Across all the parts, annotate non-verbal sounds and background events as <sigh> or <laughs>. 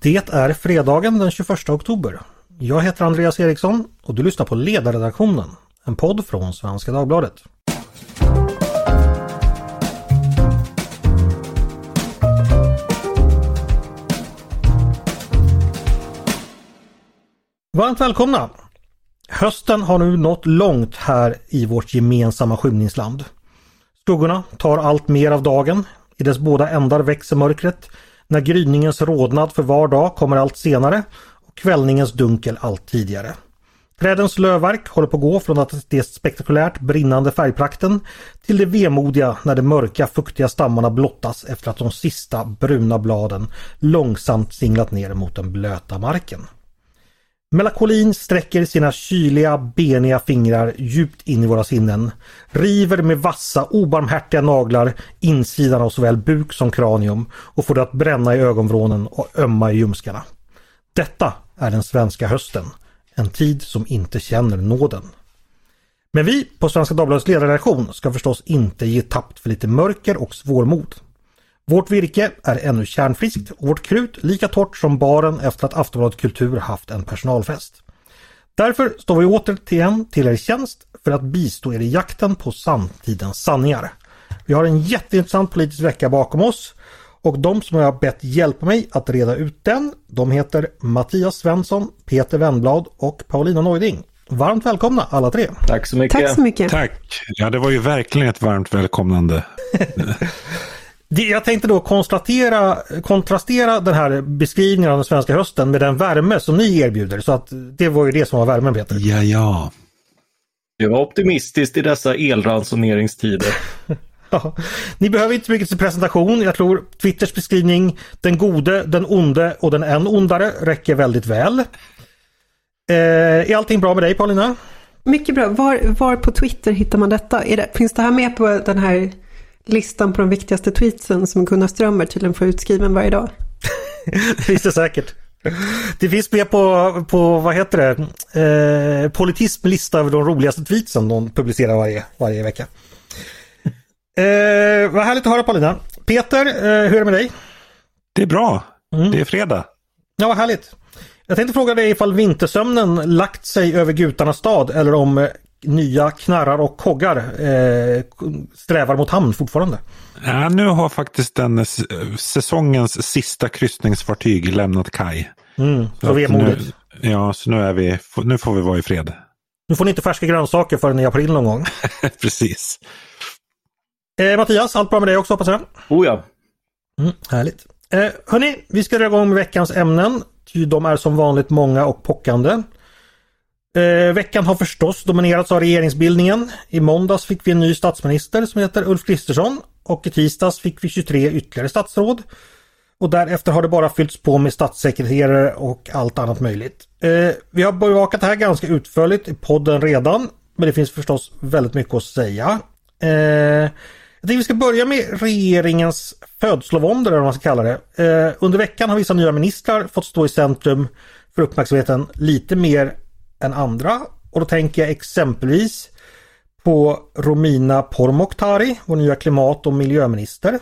Det är fredagen den 21 oktober. Jag heter Andreas Eriksson och du lyssnar på Ledarredaktionen, en podd från Svenska Dagbladet. Varmt välkomna! Hösten har nu nått långt här i vårt gemensamma skymningsland. Skuggorna tar allt mer av dagen. I dess båda ändar växer mörkret när gryningens rodnad för var dag kommer allt senare och kvällningens dunkel allt tidigare. Trädens lövverk håller på att gå från att det spektakulärt brinnande färgprakten till det vemodiga när de mörka fuktiga stammarna blottas efter att de sista bruna bladen långsamt singlat ner mot den blöta marken. Melakolin sträcker sina kyliga, beniga fingrar djupt in i våra sinnen. River med vassa, obarmhärtiga naglar insidan av såväl buk som kranium och får det att bränna i ögonvrånen och ömma i ljumskarna. Detta är den svenska hösten. En tid som inte känner nåden. Men vi på Svenska Dagbladets ledarredaktion ska förstås inte ge tappt för lite mörker och svårmod. Vårt virke är ännu kärnfriskt och vårt krut lika torrt som baren efter att Aftonbladet Kultur haft en personalfest. Därför står vi återigen till er tjänst för att bistå er i jakten på samtidens sanningar. Vi har en jätteintressant politisk vecka bakom oss och de som jag har bett hjälpa mig att reda ut den, de heter Mattias Svensson, Peter Wennblad och Paulina Neuding. Varmt välkomna alla tre! Tack så mycket! Tack så mycket! Tack! Ja, det var ju verkligen ett varmt välkomnande. <laughs> Jag tänkte då konstatera, kontrastera den här beskrivningen av den svenska hösten med den värme som ni erbjuder. Så att det var ju det som var värmen Peter. Ja, ja. Det var optimistiskt i dessa elransoneringstider. <laughs> ja, ni behöver inte mycket till presentation. Jag tror Twitters beskrivning den gode, den onde och den än ondare räcker väldigt väl. Eh, är allting bra med dig Paulina? Mycket bra. Var, var på Twitter hittar man detta? Det, finns det här med på den här listan på de viktigaste tweetsen som Gunnar Strömmer tydligen får utskriven varje dag. <laughs> det finns det säkert. Det finns med på, på vad heter det, eh, Politism lista över de roligaste tweetsen de publicerar varje, varje vecka. Eh, vad härligt att höra Paulina. Peter, eh, hur är det med dig? Det är bra. Mm. Det är fredag. Ja, vad härligt. Jag tänkte fråga dig ifall vintersömnen lagt sig över gutarnas stad eller om nya knarrar och koggar eh, strävar mot hamn fortfarande. Ja, nu har faktiskt den säsongens sista kryssningsfartyg lämnat kaj. Mm, så vemodigt. Ja, så nu, är vi, nu får vi vara i fred. Nu får ni inte färska grönsaker förrän i april någon gång. <laughs> Precis. Eh, Mattias, allt bra med dig också hoppas jag? Oh ja. Mm, härligt. Eh, hörni, vi ska dra igång med veckans ämnen. De är som vanligt många och pockande. Eh, veckan har förstås dominerats av regeringsbildningen. I måndags fick vi en ny statsminister som heter Ulf Kristersson och i tisdags fick vi 23 ytterligare statsråd. Och därefter har det bara fyllts på med statssekreterare och allt annat möjligt. Eh, vi har bevakat det här ganska utförligt i podden redan. Men det finns förstås väldigt mycket att säga. Eh, jag tänkte vi ska börja med regeringens födslovåndor eller vad man ska kalla det. Eh, under veckan har vissa nya ministrar fått stå i centrum för uppmärksamheten lite mer än andra. Och då tänker jag exempelvis på Romina Pourmokhtari, vår nya klimat och miljöminister.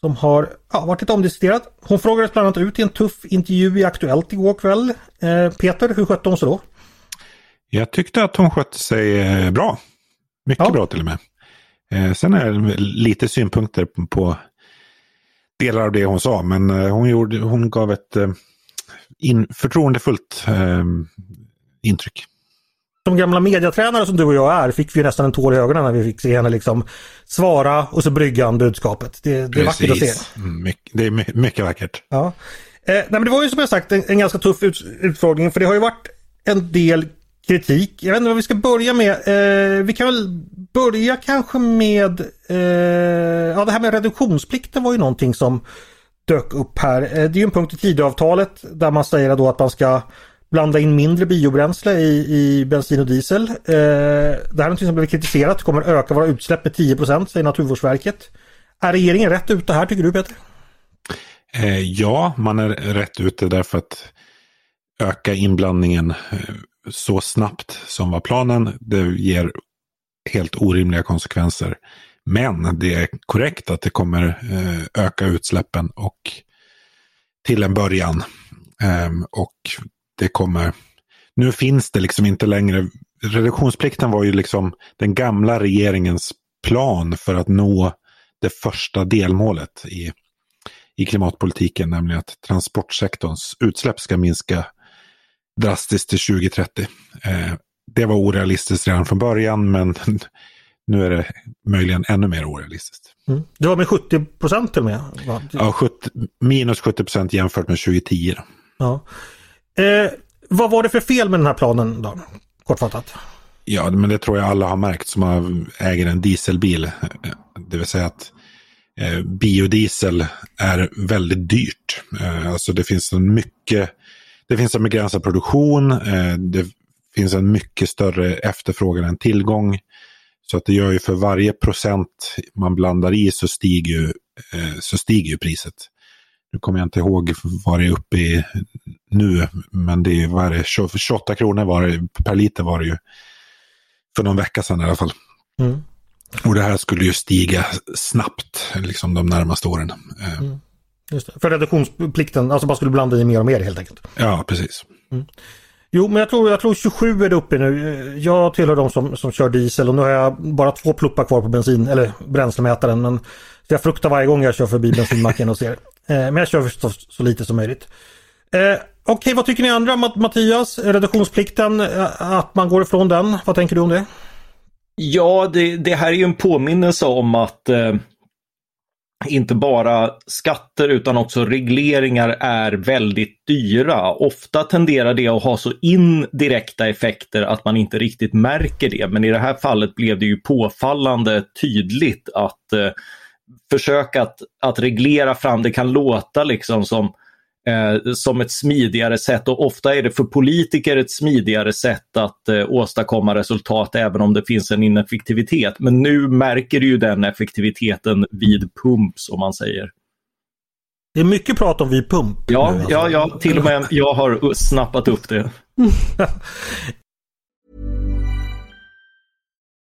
Som har ja, varit lite omdiskuterad. Hon frågades bland annat ut i en tuff intervju i Aktuellt igår kväll. Eh, Peter, hur skötte hon sig då? Jag tyckte att hon skötte sig eh, bra. Mycket ja. bra till och med. Eh, sen är det lite synpunkter på delar av det hon sa, men eh, hon, gjorde, hon gav ett eh, in, förtroendefullt eh, intryck. Som gamla mediatränare som du och jag är fick vi nästan en tår i ögonen när vi fick se henne liksom svara och så brygga an budskapet. Det, det är vackert att se. Mm, My, det är mycket vackert. Ja. Eh, nej, men det var ju som jag sagt en, en ganska tuff ut, utfrågning för det har ju varit en del kritik. Jag vet inte vad vi ska börja med. Eh, vi kan väl börja kanske med eh, ja, det här med reduktionsplikten var ju någonting som dök upp här. Eh, det är ju en punkt i Tidöavtalet där man säger då att man ska blanda in mindre biobränsle i, i bensin och diesel. Eh, det här är något som blivit kritiserat, det kommer öka våra utsläpp med 10% säger Naturvårdsverket. Är regeringen rätt ute här tycker du Peter? Eh, ja, man är rätt ute därför att öka inblandningen eh, så snabbt som var planen. Det ger helt orimliga konsekvenser. Men det är korrekt att det kommer eh, öka utsläppen och till en början ehm, och det kommer, nu finns det liksom inte längre, reduktionsplikten var ju liksom den gamla regeringens plan för att nå det första delmålet i, i klimatpolitiken, nämligen att transportsektorns utsläpp ska minska drastiskt till 2030. Eh, det var orealistiskt redan från början, men <laughs> nu är det möjligen ännu mer orealistiskt. Mm. Det var med 70 procent till och med? Va? Ja, 70, minus 70 procent jämfört med 2010. Ja. Eh, vad var det för fel med den här planen då? Kortfattat. Ja, men det tror jag alla har märkt som äger en dieselbil. Det vill säga att eh, biodiesel är väldigt dyrt. Eh, alltså det finns en mycket, det finns en begränsad produktion, eh, det finns en mycket större efterfrågan än tillgång. Så att det gör ju för varje procent man blandar i så stiger ju, eh, så stiger ju priset. Nu kommer jag inte ihåg vad det är uppe i nu, men det det, 28 kronor var det, per liter var det ju för någon vecka sedan i alla fall. Mm. Och det här skulle ju stiga snabbt liksom de närmaste åren. Eh, mm. För reduktionsplikten, alltså man skulle blanda i mer och mer helt enkelt. Ja, precis. Mm. Jo, men jag tror, jag tror 27 är det uppe nu. Jag tillhör de som, som kör diesel och nu har jag bara två pluppar kvar på bensin eller bränslemätaren. Men jag fruktar varje gång jag kör förbi bensinmacken och ser. Eh, men jag kör förstås så lite som möjligt. Eh, Okej, okay, vad tycker ni andra? Mattias, reduktionsplikten, eh, att man går ifrån den. Vad tänker du om det? Ja, det, det här är ju en påminnelse om att eh, inte bara skatter utan också regleringar är väldigt dyra. Ofta tenderar det att ha så indirekta effekter att man inte riktigt märker det. Men i det här fallet blev det ju påfallande tydligt att eh, försöka att, att reglera fram, det kan låta liksom som eh, som ett smidigare sätt och ofta är det för politiker ett smidigare sätt att eh, åstadkomma resultat även om det finns en ineffektivitet. Men nu märker du ju den effektiviteten vid pump som man säger. Det är mycket prat om vid pump. Ja, alltså. ja, ja, till och med jag har snappat upp det. <laughs>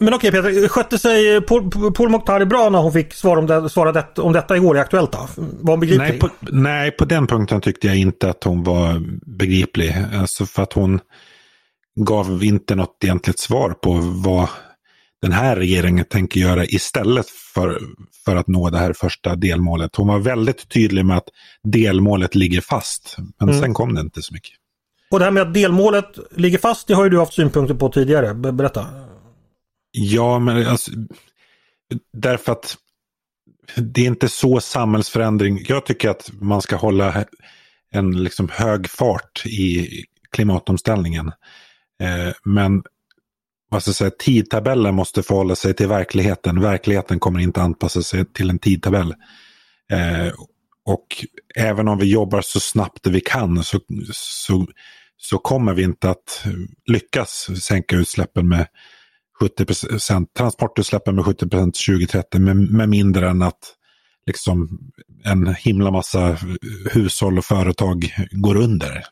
Men okej Peter, skötte sig Paul, Paul Mokhtari bra när hon fick svar om, det, svara det, om detta igår i Aktuellt då? Var hon begriplig? Nej på, nej, på den punkten tyckte jag inte att hon var begriplig. Alltså för att hon gav inte något egentligt svar på vad den här regeringen tänker göra istället för, för att nå det här första delmålet. Hon var väldigt tydlig med att delmålet ligger fast. Men mm. sen kom det inte så mycket. Och det här med att delmålet ligger fast, det har ju du haft synpunkter på tidigare. Berätta. Ja, men alltså, därför att det är inte så samhällsförändring. Jag tycker att man ska hålla en liksom hög fart i klimatomställningen. Eh, men vad ska jag säga, tidtabellen måste förhålla sig till verkligheten. Verkligheten kommer inte anpassa sig till en tidtabell. Eh, och även om vi jobbar så snabbt vi kan så, så, så kommer vi inte att lyckas sänka utsläppen med 70 transportutsläppen med 70 procent 2030 med, med mindre än att liksom en himla massa hushåll och företag går under.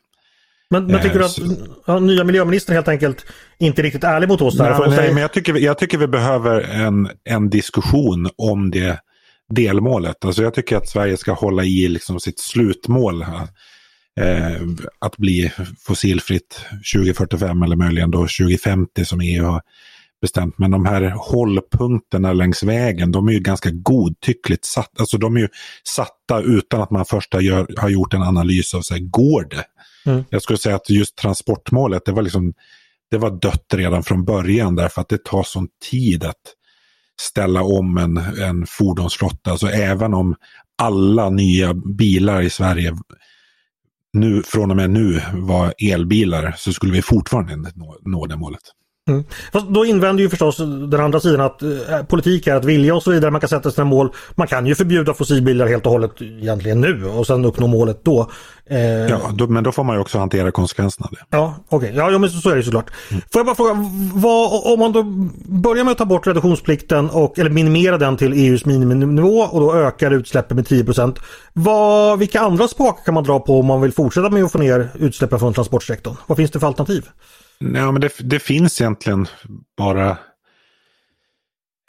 Men, men tycker du att eh, ja, nya miljöministern helt enkelt inte är riktigt ärlig mot oss? Där, nej, nej men jag tycker, jag tycker vi behöver en, en diskussion om det delmålet. Alltså jag tycker att Sverige ska hålla i liksom sitt slutmål. Eh, att bli fossilfritt 2045 eller möjligen då 2050 som EU har bestämt. Men de här hållpunkterna längs vägen, de är ju ganska godtyckligt satta. Alltså de är ju satta utan att man först har, gör, har gjort en analys av, så här, går det? Mm. Jag skulle säga att just transportmålet, det var liksom det var dött redan från början därför att det tar sån tid att ställa om en, en fordonsflotta. Alltså även om alla nya bilar i Sverige nu, från och med nu var elbilar så skulle vi fortfarande nå, nå det målet. Mm. Fast då invänder ju förstås den andra sidan att eh, politik är att vilja och så vidare. Man kan sätta sina mål. Man kan ju förbjuda fossilbilar helt och hållet egentligen nu och sen uppnå målet då. Eh... Ja, då, men då får man ju också hantera konsekvenserna av det. Ja, okej. Okay. Ja, men så, så är det såklart. Mm. Får jag bara fråga, vad, om man då börjar med att ta bort reduktionsplikten och, eller minimera den till EUs miniminivå och då ökar utsläppen med 10 vad, Vilka andra spakar kan man dra på om man vill fortsätta med att få ner utsläppen från transportsektorn? Vad finns det för alternativ? Ja, men det, det finns egentligen bara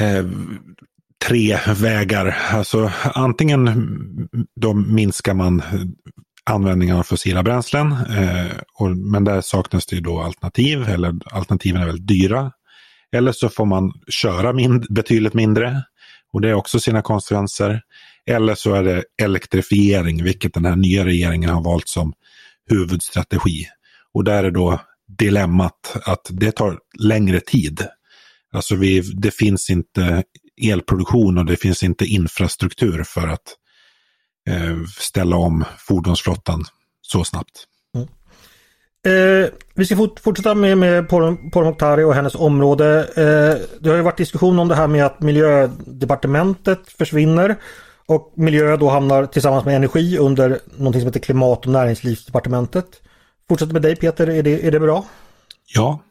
eh, tre vägar. Alltså antingen då minskar man användningen av fossila bränslen. Eh, och, men där saknas det ju då alternativ eller alternativen är väldigt dyra. Eller så får man köra mind betydligt mindre och det är också sina konsekvenser. Eller så är det elektrifiering, vilket den här nya regeringen har valt som huvudstrategi. Och där är då dilemmat att det tar längre tid. Alltså vi, det finns inte elproduktion och det finns inte infrastruktur för att eh, ställa om fordonsflottan så snabbt. Mm. Eh, vi ska fort, fortsätta med, med Pourmokhtari och hennes område. Eh, det har ju varit diskussion om det här med att miljödepartementet försvinner och miljö då hamnar tillsammans med energi under någonting som heter klimat och näringslivsdepartementet. Fortsätter med dig Peter, är det, är det bra? Ja,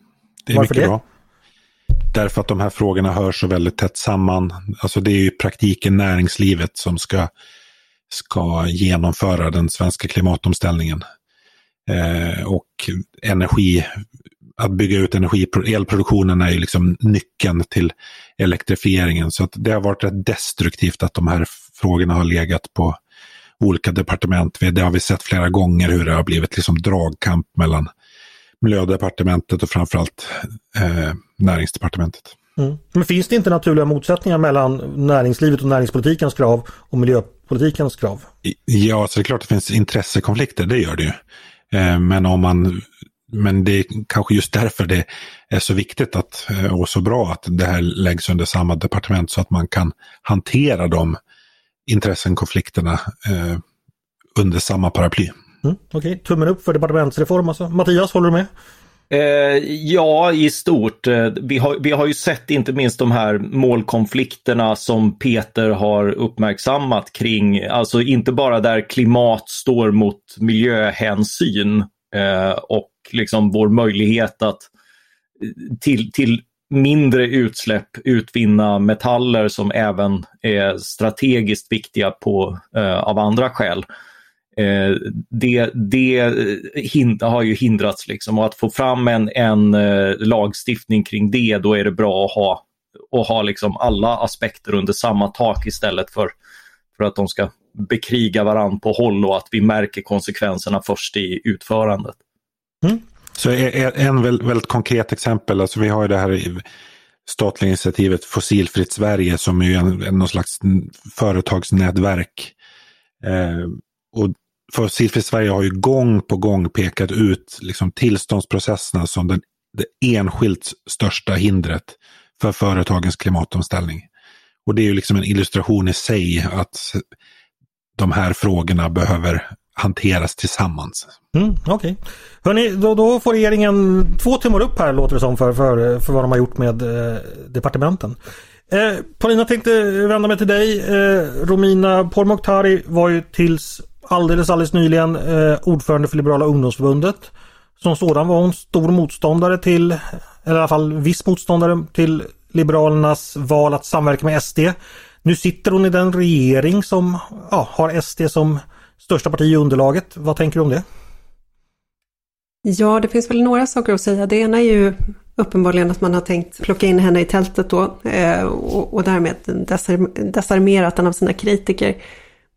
det är Varför mycket det? bra. Därför att de här frågorna hör så väldigt tätt samman. Alltså det är ju praktiken näringslivet som ska, ska genomföra den svenska klimatomställningen. Eh, och energi, att bygga ut energi, elproduktionen är ju liksom nyckeln till elektrifieringen. Så att det har varit rätt destruktivt att de här frågorna har legat på olika departement. Det har vi sett flera gånger hur det har blivit liksom dragkamp mellan miljödepartementet och framförallt eh, näringsdepartementet. Mm. Men finns det inte naturliga motsättningar mellan näringslivet och näringspolitikens krav och miljöpolitikens krav? Ja, så det är klart att det finns intressekonflikter, det gör det ju. Eh, men om man men det är kanske just därför det är så viktigt att, eh, och så bra att det här läggs under samma departement så att man kan hantera de intressenkonflikterna eh, under samma paraply. Mm, Okej, okay. tummen upp för departementsreform alltså. Mattias, håller du med? Eh, ja, i stort. Eh, vi har, vi har ju sett inte minst de här målkonflikterna som Peter har uppmärksammat kring, alltså inte bara där klimat står mot miljöhänsyn eh, och liksom vår möjlighet att eh, till, till mindre utsläpp utvinna metaller som även är strategiskt viktiga på, eh, av andra skäl. Eh, det det hind, har ju hindrats liksom och att få fram en, en eh, lagstiftning kring det, då är det bra att ha, att ha liksom alla aspekter under samma tak istället för, för att de ska bekriga varann på håll och att vi märker konsekvenserna först i utförandet. Mm. Så en väldigt konkret exempel, alltså vi har ju det här statliga initiativet Fossilfritt Sverige som är en, en, någon slags företagsnätverk. Eh, och Fossilfritt Sverige har ju gång på gång pekat ut liksom, tillståndsprocesserna som den, det enskilt största hindret för företagens klimatomställning. Och det är ju liksom en illustration i sig att de här frågorna behöver hanteras tillsammans. Mm, Okej. Okay. då, då får regeringen två tummar upp här låter det som för, för, för vad de har gjort med eh, departementen. Eh, Paulina tänkte vända mig till dig. Eh, Romina Pourmokhtari var ju tills alldeles, alldeles nyligen eh, ordförande för Liberala ungdomsförbundet. Som sådan var hon stor motståndare till, eller i alla fall viss motståndare till Liberalernas val att samverka med SD. Nu sitter hon i den regering som ja, har SD som största parti i underlaget. Vad tänker du om det? Ja, det finns väl några saker att säga. Det ena är ju uppenbarligen att man har tänkt plocka in henne i tältet då eh, och, och därmed desarmerat den av sina kritiker.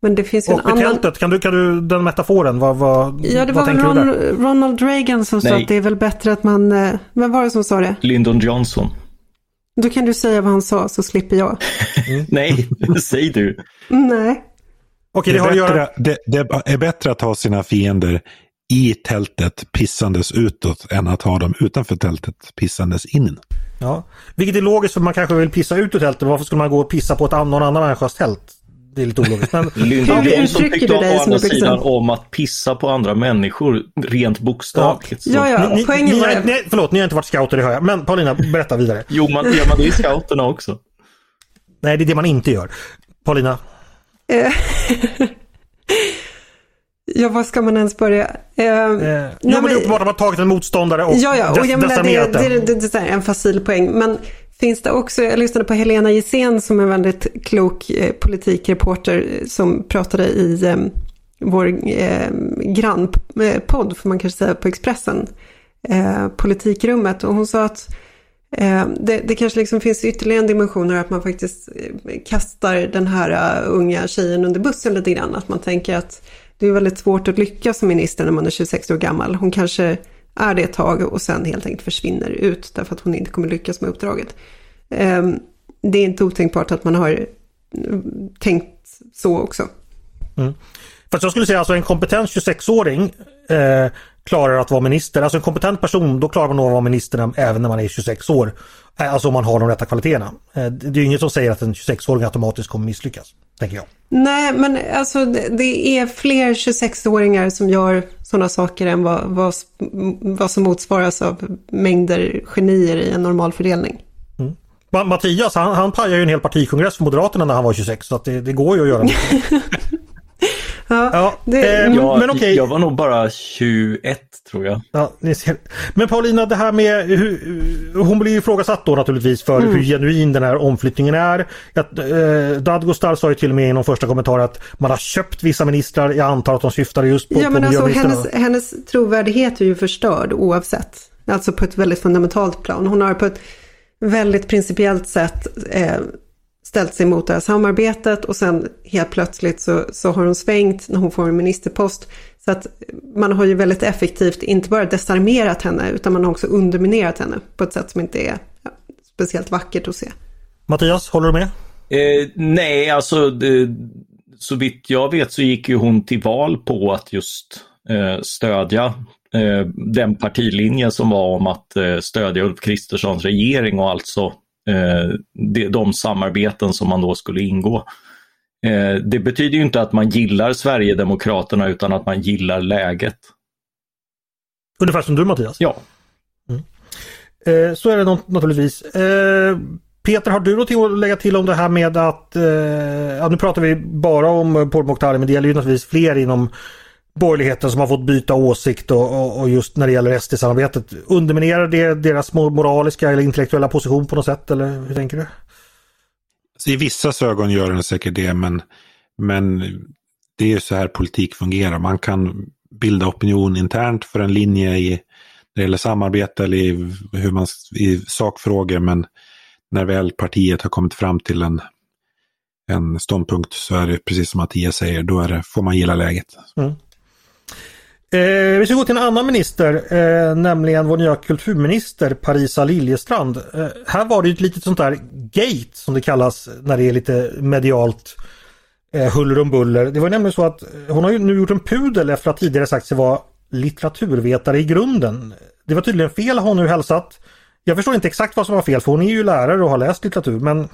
Men det finns ju och en annan... tältet, kan du, kan du den metaforen, vad, vad, ja, det vad var Ron, Ronald Reagan som Nej. sa att det är väl bättre att man, eh, vem var det som sa det? Lyndon Johnson. Då kan du säga vad han sa så slipper jag. Mm. <laughs> Nej, <laughs> säg du. Nej. Okej, det, det, bättre, det, det är bättre att ha sina fiender i tältet pissandes utåt än att ha dem utanför tältet pissandes in. Ja, vilket är logiskt för man kanske vill pissa ut ur tältet. Varför skulle man gå och pissa på ett någon annan människas tält? det är lite ologiskt. Men, <laughs> Hur Johnson tyckte du å andra brukar sidan om att pissa på andra människor rent bokstavligt. Så- Ja, ja, ni, ni, poängen ni, var... nej, förlåt, ni har inte varit scouter, det hör jag. Men Paulina, berätta vidare. Jo, man gör man det i scouterna också. Nej, det är det man inte gör. Paulina, <laughs> Ja, var ska man ens börja? Eh, eh, jo, men det är uppenbart att man tagit en motståndare och Ja, ja, och jag menar, det, det, det, det, är en facil poäng. Men finns det också, jag lyssnade på Helena Gissén som är en väldigt klok eh, politikreporter eh, som pratade i eh, vår eh, grannpodd, får man kanske säga, på Expressen, eh, Politikrummet. Och hon sa att eh, Eh, det, det kanske liksom finns ytterligare en dimension här att man faktiskt eh, kastar den här eh, unga tjejen under bussen lite grann. Att man tänker att det är väldigt svårt att lyckas som minister när man är 26 år gammal. Hon kanske är det ett tag och sen helt enkelt försvinner ut därför att hon inte kommer lyckas med uppdraget. Ehm, det är inte otänkbart att man har tänkt så också. Mm. Fast jag skulle säga alltså en kompetent 26-åring eh, klarar att vara minister. Alltså en kompetent person, då klarar man nog att vara minister även när man är 26 år. Eh, Alltså om man har de rätta kvaliteterna. Eh, det är ju inget som säger att en 26-åring automatiskt kommer misslyckas. Tänker jag. Nej, men alltså det är fler 26-åringar som gör sådana saker än vad, vad, vad som motsvaras av mängder genier i en normal fördelning. Ma- Mattias, han, han pajade ju en hel partikongress för Moderaterna när han var 26 så att det, det går ju att göra. <laughs> Ja, Ja, det, eh, Jag, men okej. jag var nog bara 21 tror jag. Ja, ni ser. Men Paulina, det här med hur, hon blir ju ifrågasatt då naturligtvis för hur genuin den här omflyttningen är. Att, eh, Dadgostar sa ju till och med i någon första kommentar att man har köpt vissa ministrar. Jag antar att de syftade just på, ja, på men alltså miljöministrarna. hennes, hennes trovärdighet är ju förstörd oavsett. Alltså på ett väldigt fundamentalt plan. Hon har på ett väldigt principiellt sätt eh, ställt sig mot det här samarbetet och sen helt plötsligt så, så har hon svängt när hon får en ministerpost. Så att man har ju väldigt effektivt inte bara desarmerat henne utan man har också underminerat henne på ett sätt som inte är ja, speciellt vackert att se. Mattias, håller du med? Eh, nej, alltså det, så vitt jag vet så gick ju hon till val på att just eh, stödja eh, den partilinje som var om att eh, stödja Ulf Kristerssons regering och alltså eh, de, samarbeten som man då skulle ingå. Eh, det betyder ju inte att man gillar Sverigedemokraterna utan att man gillar läget. Ungefär som du Mattias? Ja. Eh, så är det nat- naturligtvis. Peter, har du någonting att lägga till om det här med att, eh, ja, nu pratar vi bara om Paul Mokhtari men det gäller ju naturligtvis fler inom borgerligheten som har fått byta åsikt och, och, just när det gäller SD-samarbetet. Underminerar det deras mo- moraliska eller intellektuella position på något sätt eller hur tänker du? Så I vissa ögon gör den säkert det, men, men det är ju så här politik fungerar. Man kan bilda opinion internt för en linje i, när det gäller samarbete eller i, hur man, i sakfrågor, men när väl partiet har kommit fram till en, en ståndpunkt så är det precis som Mattias säger, då är det, får man gilla läget. Eh, vi ska gå till en annan minister, eh, nämligen vår nya kulturminister Parisa Liljestrand. Eh, här var det ju ett litet sånt där gate som det kallas när det är lite medialt eh, huller om buller. Det var nämligen så att eh, hon har ju nu gjort en pudel efter att tidigare sagt sig vara litteraturvetare i grunden. Det var tydligen fel har hon nu hälsat. Jag förstår inte exakt vad som var fel för hon är ju lärare och har läst litteratur men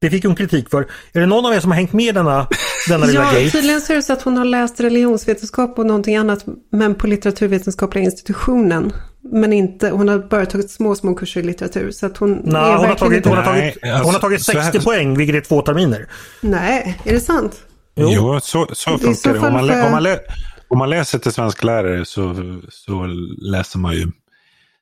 det fick hon kritik för. Är det någon av er som har hängt med denna, denna lilla Ja, gate? tydligen så är det så att hon har läst religionsvetenskap och någonting annat, men på litteraturvetenskapliga institutionen. Men inte, hon har bara tagit små, små kurser i litteratur. Så att hon Nej, är hon har, verkligen tagit, inte... hon, har Nej, tagit, hon har alltså, tagit så här- 60 poäng vilket är två terminer. Nej, är det sant? Jo. Jo, så, så funkar det. Om man, får- om, man lä, om man läser till svensk lärare så, så läser man ju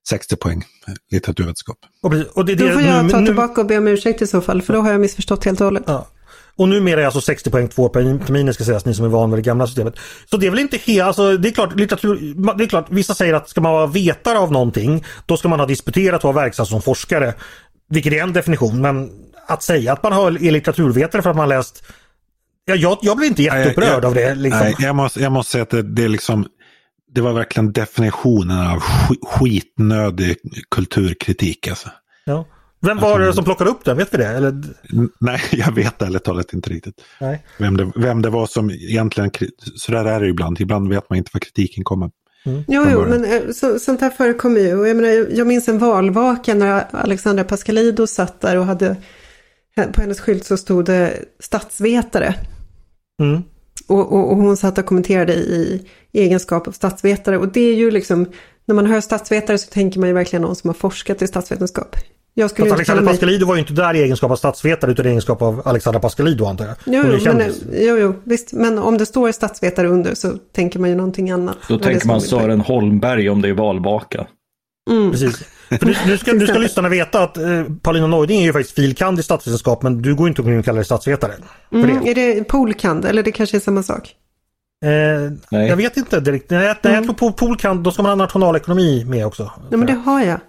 60 poäng litteraturvetenskap. Och, och det, Då det, får jag nu, ta nu, tillbaka och be om ursäkt i så fall, för då har jag missförstått helt och hållet. Ja. Och numera är alltså 60 poäng två terminer ska sägas, ni som är van vid det gamla systemet. Så det är väl inte helt, alltså det är klart, litteratur, det är klart, vissa säger att ska man vara vetare av någonting, då ska man ha disputerat och vara verksam som forskare. Vilket är en definition, men att säga att man har, är litteraturvetare för att man har läst Ja, jag, jag blir inte jätteupprörd jag- av det. Liksom. Nej, jag måste, jag måste säga att det, det är liksom det var verkligen definitionen av sk- skitnödig kulturkritik. Alltså. Ja. Vem var det som plockade upp den? Vet vi det? Eller, Nej, <laughs> jag vet ärligt talat inte riktigt nej. vem det, vem det var som egentligen, så där är det ibland, ibland vet man inte var kritiken kommer. Jo, jo, början. men eh, så, sånt här förekommer ju. Och jag, menar, jag minns en valvaka när Alexandra Pascalidou satt där och hade På hennes skylt så stod det statsvetare. Mm. Och, och, och, hon satt och kommenterade i, i egenskap av statsvetare. Och det är ju liksom, när man hör statsvetare så tänker man ju verkligen någon som har forskat i statsvetenskap. Jag skulle Fast Alexander mig... Pascalidou var ju inte där i egenskap av statsvetare utan i egenskap av Alexander Pascalidou antar jag. Jo, jo, men, jo, jo, visst. Men om det står statsvetare under så tänker man ju någonting annat. Då tänker man Sören Holmberg om det är valbaka. Mm. Precis. För nu, nu, ska, <laughs> nu ska lyssnarna veta att eh, Paulina Neuding är ju faktiskt filkand i statsvetenskap men du går inte omkring och kallar dig statsvetare. Mm, det. Är det polkand eller det kanske är samma sak? Eh, jag vet inte direkt. Nej, mm. jag tror på polkand då ska man ha nationalekonomi med också. Nej men det har jag.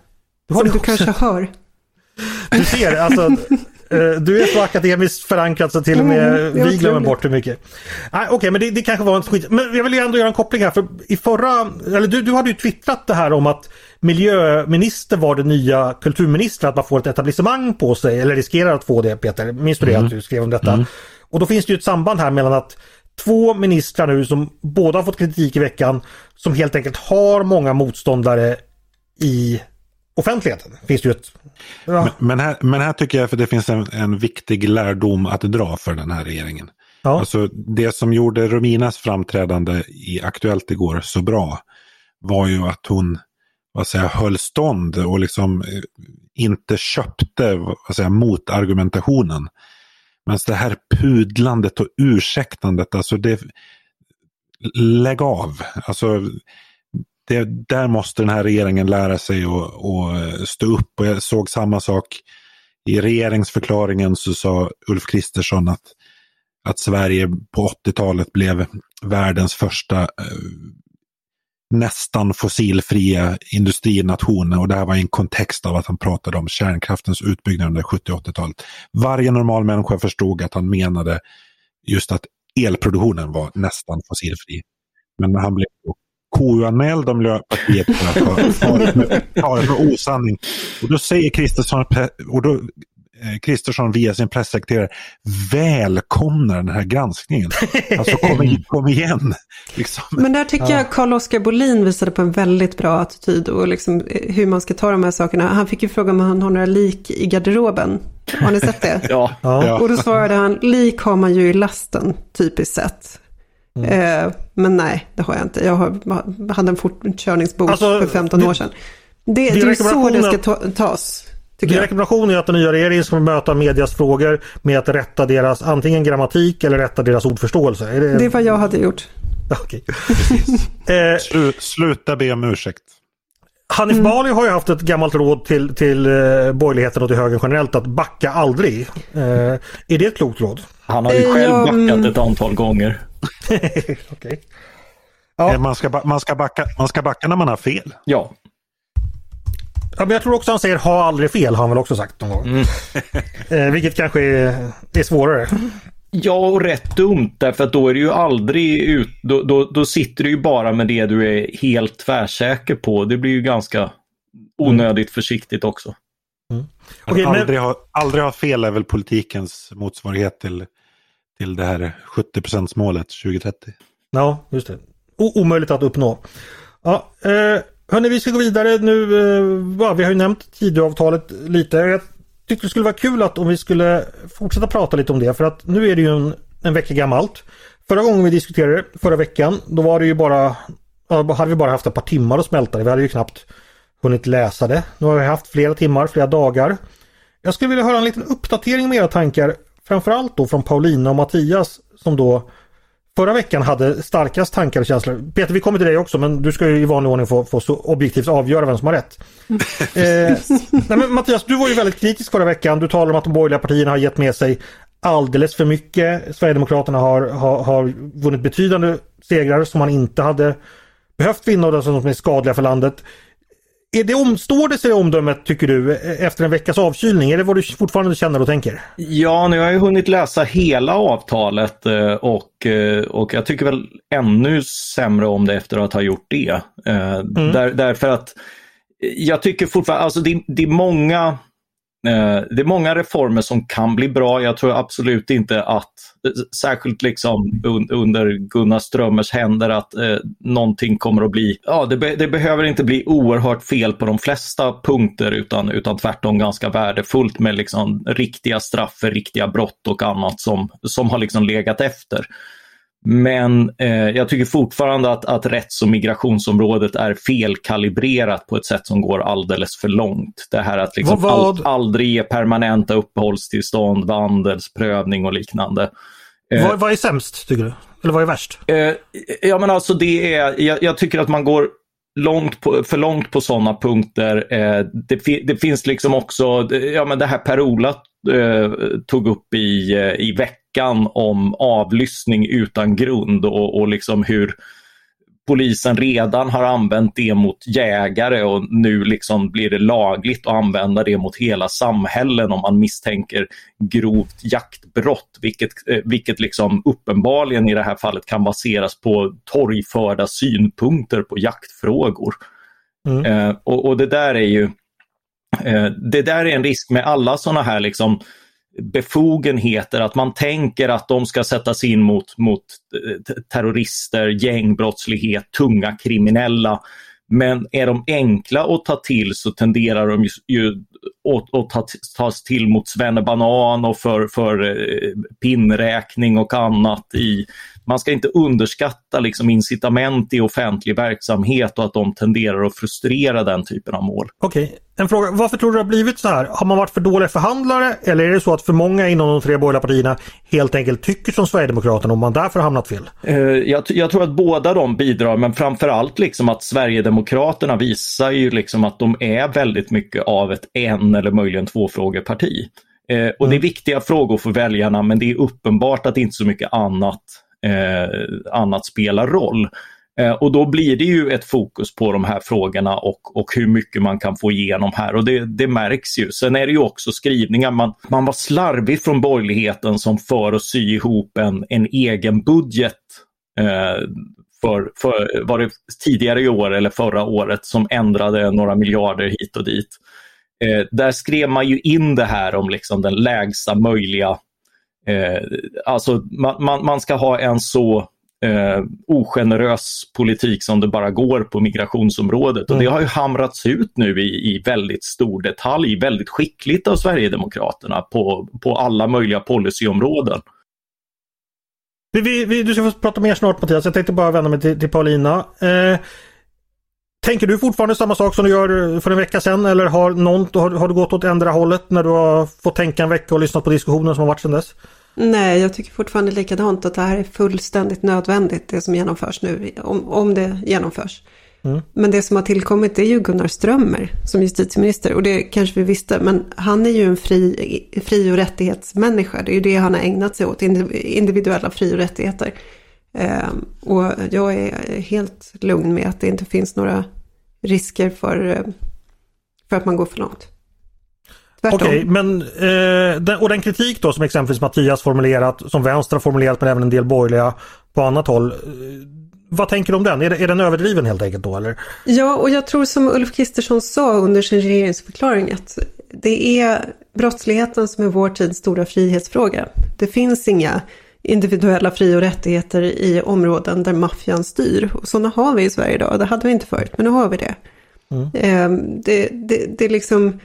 Du har Som du också. kanske hör. Du ser, alltså eh, du är så akademiskt förankrad så till och med mm, vi glömmer bort hur mycket. Okej, okay, men det, det, kanske var en skit. Men jag vill ju ändå göra en koppling här. För i förra, eller du, du hade ju twittrat det här om att miljöminister var det nya kulturminister, att man får ett etablissemang på sig, eller riskerar att få det Peter. Minns du det mm. att du skrev om detta? Mm. Och då finns det ju ett samband här mellan att två ministrar nu som båda har fått kritik i veckan, som helt enkelt har många motståndare i offentligheten. Finns det ju ett, ja. men, men, här, men här tycker jag att det finns en, en viktig lärdom att dra för den här regeringen. Ja. Alltså det som gjorde Rominas framträdande i Aktuellt igår så bra var ju att hon vad säger, höll stånd och liksom eh, inte köpte vad säger, motargumentationen. Men det här pudlandet och ursäktandet, alltså det... Lägg av. Alltså, det, där måste den här regeringen lära sig att eh, stå upp. Och jag såg samma sak i regeringsförklaringen så sa Ulf Kristersson att, att Sverige på 80-talet blev världens första eh, nästan fossilfria industrination och det här var i en kontext av att han pratade om kärnkraftens utbyggnad under 70 80-talet. Varje normal människa förstod att han menade just att elproduktionen var nästan fossilfri. Men han blev KU-anmäld av Miljöpartiet för att ha talat för osanning. Och då säger Kristersson, och då Eh, Kristersson via sin pressekreterare välkomnar den här granskningen. Alltså kom, kom igen! Liksom. Men där tycker ja. jag Carl-Oskar Bolin visade på en väldigt bra attityd och liksom eh, hur man ska ta de här sakerna. Han fick ju fråga om han har några lik i garderoben. Har ni sett det? <laughs> ja. ja. Och då svarade han, lik har man ju i lasten, typiskt sett. Mm. Eh, men nej, det har jag inte. Jag har, hade en fortkörningsbok alltså, för 15 år sedan. Det, det är så det ska ta, tas. Min rekommendation är att den nya regeringen ska möta medias frågor med att rätta deras antingen grammatik eller rätta deras ordförståelse. Är det... det är vad jag hade gjort. <laughs> Okay. eh, Slu, sluta be om ursäkt. Hanif mm. Bali har ju haft ett gammalt råd till, till eh, borgerligheten och till högern generellt att backa aldrig. Eh, är det ett klokt råd? Han har ju själv backat ett antal gånger. <laughs> okay. ja. Eh, man, ska, man, ska backa, man ska backa när man har fel. Ja. Ja, men jag tror också han säger ha aldrig fel, har han väl också sagt någon gång. Mm. <laughs> eh, vilket kanske är, är svårare. Ja, och rätt dumt därför att då är du ju aldrig ut, då, då, då sitter du ju bara med det du är helt tvärsäker på. Det blir ju ganska onödigt mm. försiktigt också. Mm. Okay, aldrig, men... ha, aldrig ha fel är väl politikens motsvarighet till, till det här 70% målet 2030. Ja, just det. O omöjligt att uppnå. Ja, eh, Hörni, vi ska gå vidare nu. Eh, vi har ju nämnt Tidöavtalet lite. Jag tyckte det skulle vara kul att om vi skulle fortsätta prata lite om det för att nu är det ju en, en vecka gammalt. Förra gången vi diskuterade det, förra veckan, då var det ju bara, hade vi bara haft ett par timmar att smälta det. Vi hade ju knappt hunnit läsa det. Nu har vi haft flera timmar, flera dagar. Jag skulle vilja höra en liten uppdatering med era tankar. Framförallt då från Paulina och Mattias som då förra veckan hade starkast tankar och känslor. Peter, vi kommer till dig också men du ska ju i vanlig ordning få, få så objektivt avgöra vem som har rätt. <laughs> eh, nej, men Mattias, du var ju väldigt kritisk förra veckan. Du talade om att de borgerliga partierna har gett med sig alldeles för mycket. Sverigedemokraterna har, har, har vunnit betydande segrar som man inte hade behövt vinna och som är skadliga för landet. Är det omstår det sig omdömet tycker du efter en veckas avkylning? Är det vad du fortfarande känner och tänker? Ja, nu har jag hunnit läsa hela avtalet eh, och, eh, och jag tycker väl ännu sämre om det efter att ha gjort det. Eh, mm. Där, därför att jag tycker fortfarande, alltså det, det är många Eh, det är många reformer som kan bli bra. Jag tror absolut inte att, eh, särskilt liksom under Gunnar Strömmers händer, att eh, någonting kommer att bli, ja det, be, det, behöver inte bli oerhört fel på de flesta punkter utan, utan tvärtom ganska värdefullt med liksom riktiga straff för riktiga brott och annat som, som har liksom legat efter. Men eh, jag tycker fortfarande att, att rätts och migrationsområdet är felkalibrerat på ett sätt som går alldeles för långt. Det här att liksom vad, all, aldrig ge permanenta uppehållstillstånd, vandelsprövning och liknande. Eh, vad, vad, är sämst tycker du? Eller vad är värst? Eh, ja men alltså det är, jag, jag, tycker att man går långt på, för långt på sådana punkter. Eh, det, det, finns liksom också, ja men det här Per-Ola eh, tog upp i, eh, i veckan veckan om avlyssning utan grund och, och liksom hur polisen redan har använt det mot jägare och nu liksom blir det lagligt att använda det mot hela samhällen om man misstänker grovt jaktbrott, vilket, eh, vilket liksom uppenbarligen i det här fallet kan baseras på torgförda synpunkter på jaktfrågor. Mm. Eh, och, och, det där är ju eh, det där är en risk med alla sådana här liksom befogenheter, att man tänker att de ska sättas in mot, mot eh, terrorister, gängbrottslighet, tunga kriminella. Men är de enkla att ta till så tenderar de ju att, tas till mot svennebanan och för, för eh, pinnräkning och annat i man ska inte underskatta liksom incitament i offentlig verksamhet och att de tenderar att frustrera den typen av mål. Okej, okay. en fråga. Varför tror du det har blivit så här? Har man varit för dåliga förhandlare eller är det så att för många inom de tre borgerliga partierna helt enkelt tycker som Sverigedemokraterna och man därför har hamnat fel? Uh, jag, jag, tror att båda de bidrar men framförallt liksom att Sverigedemokraterna visar ju liksom att de är väldigt mycket av ett en eller möjligen två frågor parti. Eh, och det är mm. viktiga frågor för väljarna men det är uppenbart att inte så mycket annat Eh, annat spelar roll. Eh, och då blir det ju ett fokus på de här frågorna och, och hur mycket man kan få igenom här och det, det märks ju. Sen är det ju också skrivningar, man, man var slarvig från borgerligheten som för att sy ihop en, en egen budget eh, för, för, var det tidigare i år eller förra året som ändrade några miljarder hit och dit. Eh, där skrev man ju in det här om liksom den lägsta möjliga Eh, alltså man, man, man, ska ha en så eh, ogenerös politik som det bara går på migrationsområdet. Och det mm. har ju hamrats ut nu i, i väldigt stor detalj, väldigt skickligt av Sverigedemokraterna på, på alla möjliga policyområden. Vi, vi, du ska få prata mer snart Mattias, jag tänkte bara vända mig till, till Paulina. Eh, Tänker du fortfarande samma sak som du gör för en vecka sedan eller har, någon, har, har du gått åt ändra hållet när du har fått tänka en vecka och lyssnat på diskussionen som har varit sedan dess? Nej, jag tycker fortfarande likadant att det här är fullständigt nödvändigt det som genomförs nu, om, om det genomförs. Mm. Men det som har tillkommit är ju Gunnar Strömmer som justitieminister och det kanske vi visste, men han är ju en fri, fri och rättighetsmänniska. Det är ju det han har ägnat sig åt, individuella fri och rättigheter. Ehm, och jag är helt lugn med att det inte finns några risker för, eh, för att man går för långt. Okej, okay, men eh, den, och den kritik då som exempelvis Mattias formulerat, som vänster har formulerat men även en del borgerliga på annat håll. Eh, vad tänker du om den? Är, är den överdriven helt enkelt då eller? Ja, och jag tror som Ulf Kristersson sa under sin regeringsförklaring att det är brottsligheten som är vår tids stora frihetsfråga. Det finns inga individuella fri och rättigheter i områden där maffian styr. Och sådana har vi i Sverige idag, det hade vi inte förut, men nu har vi det. Mm. Ehm, det, det, det är liksom,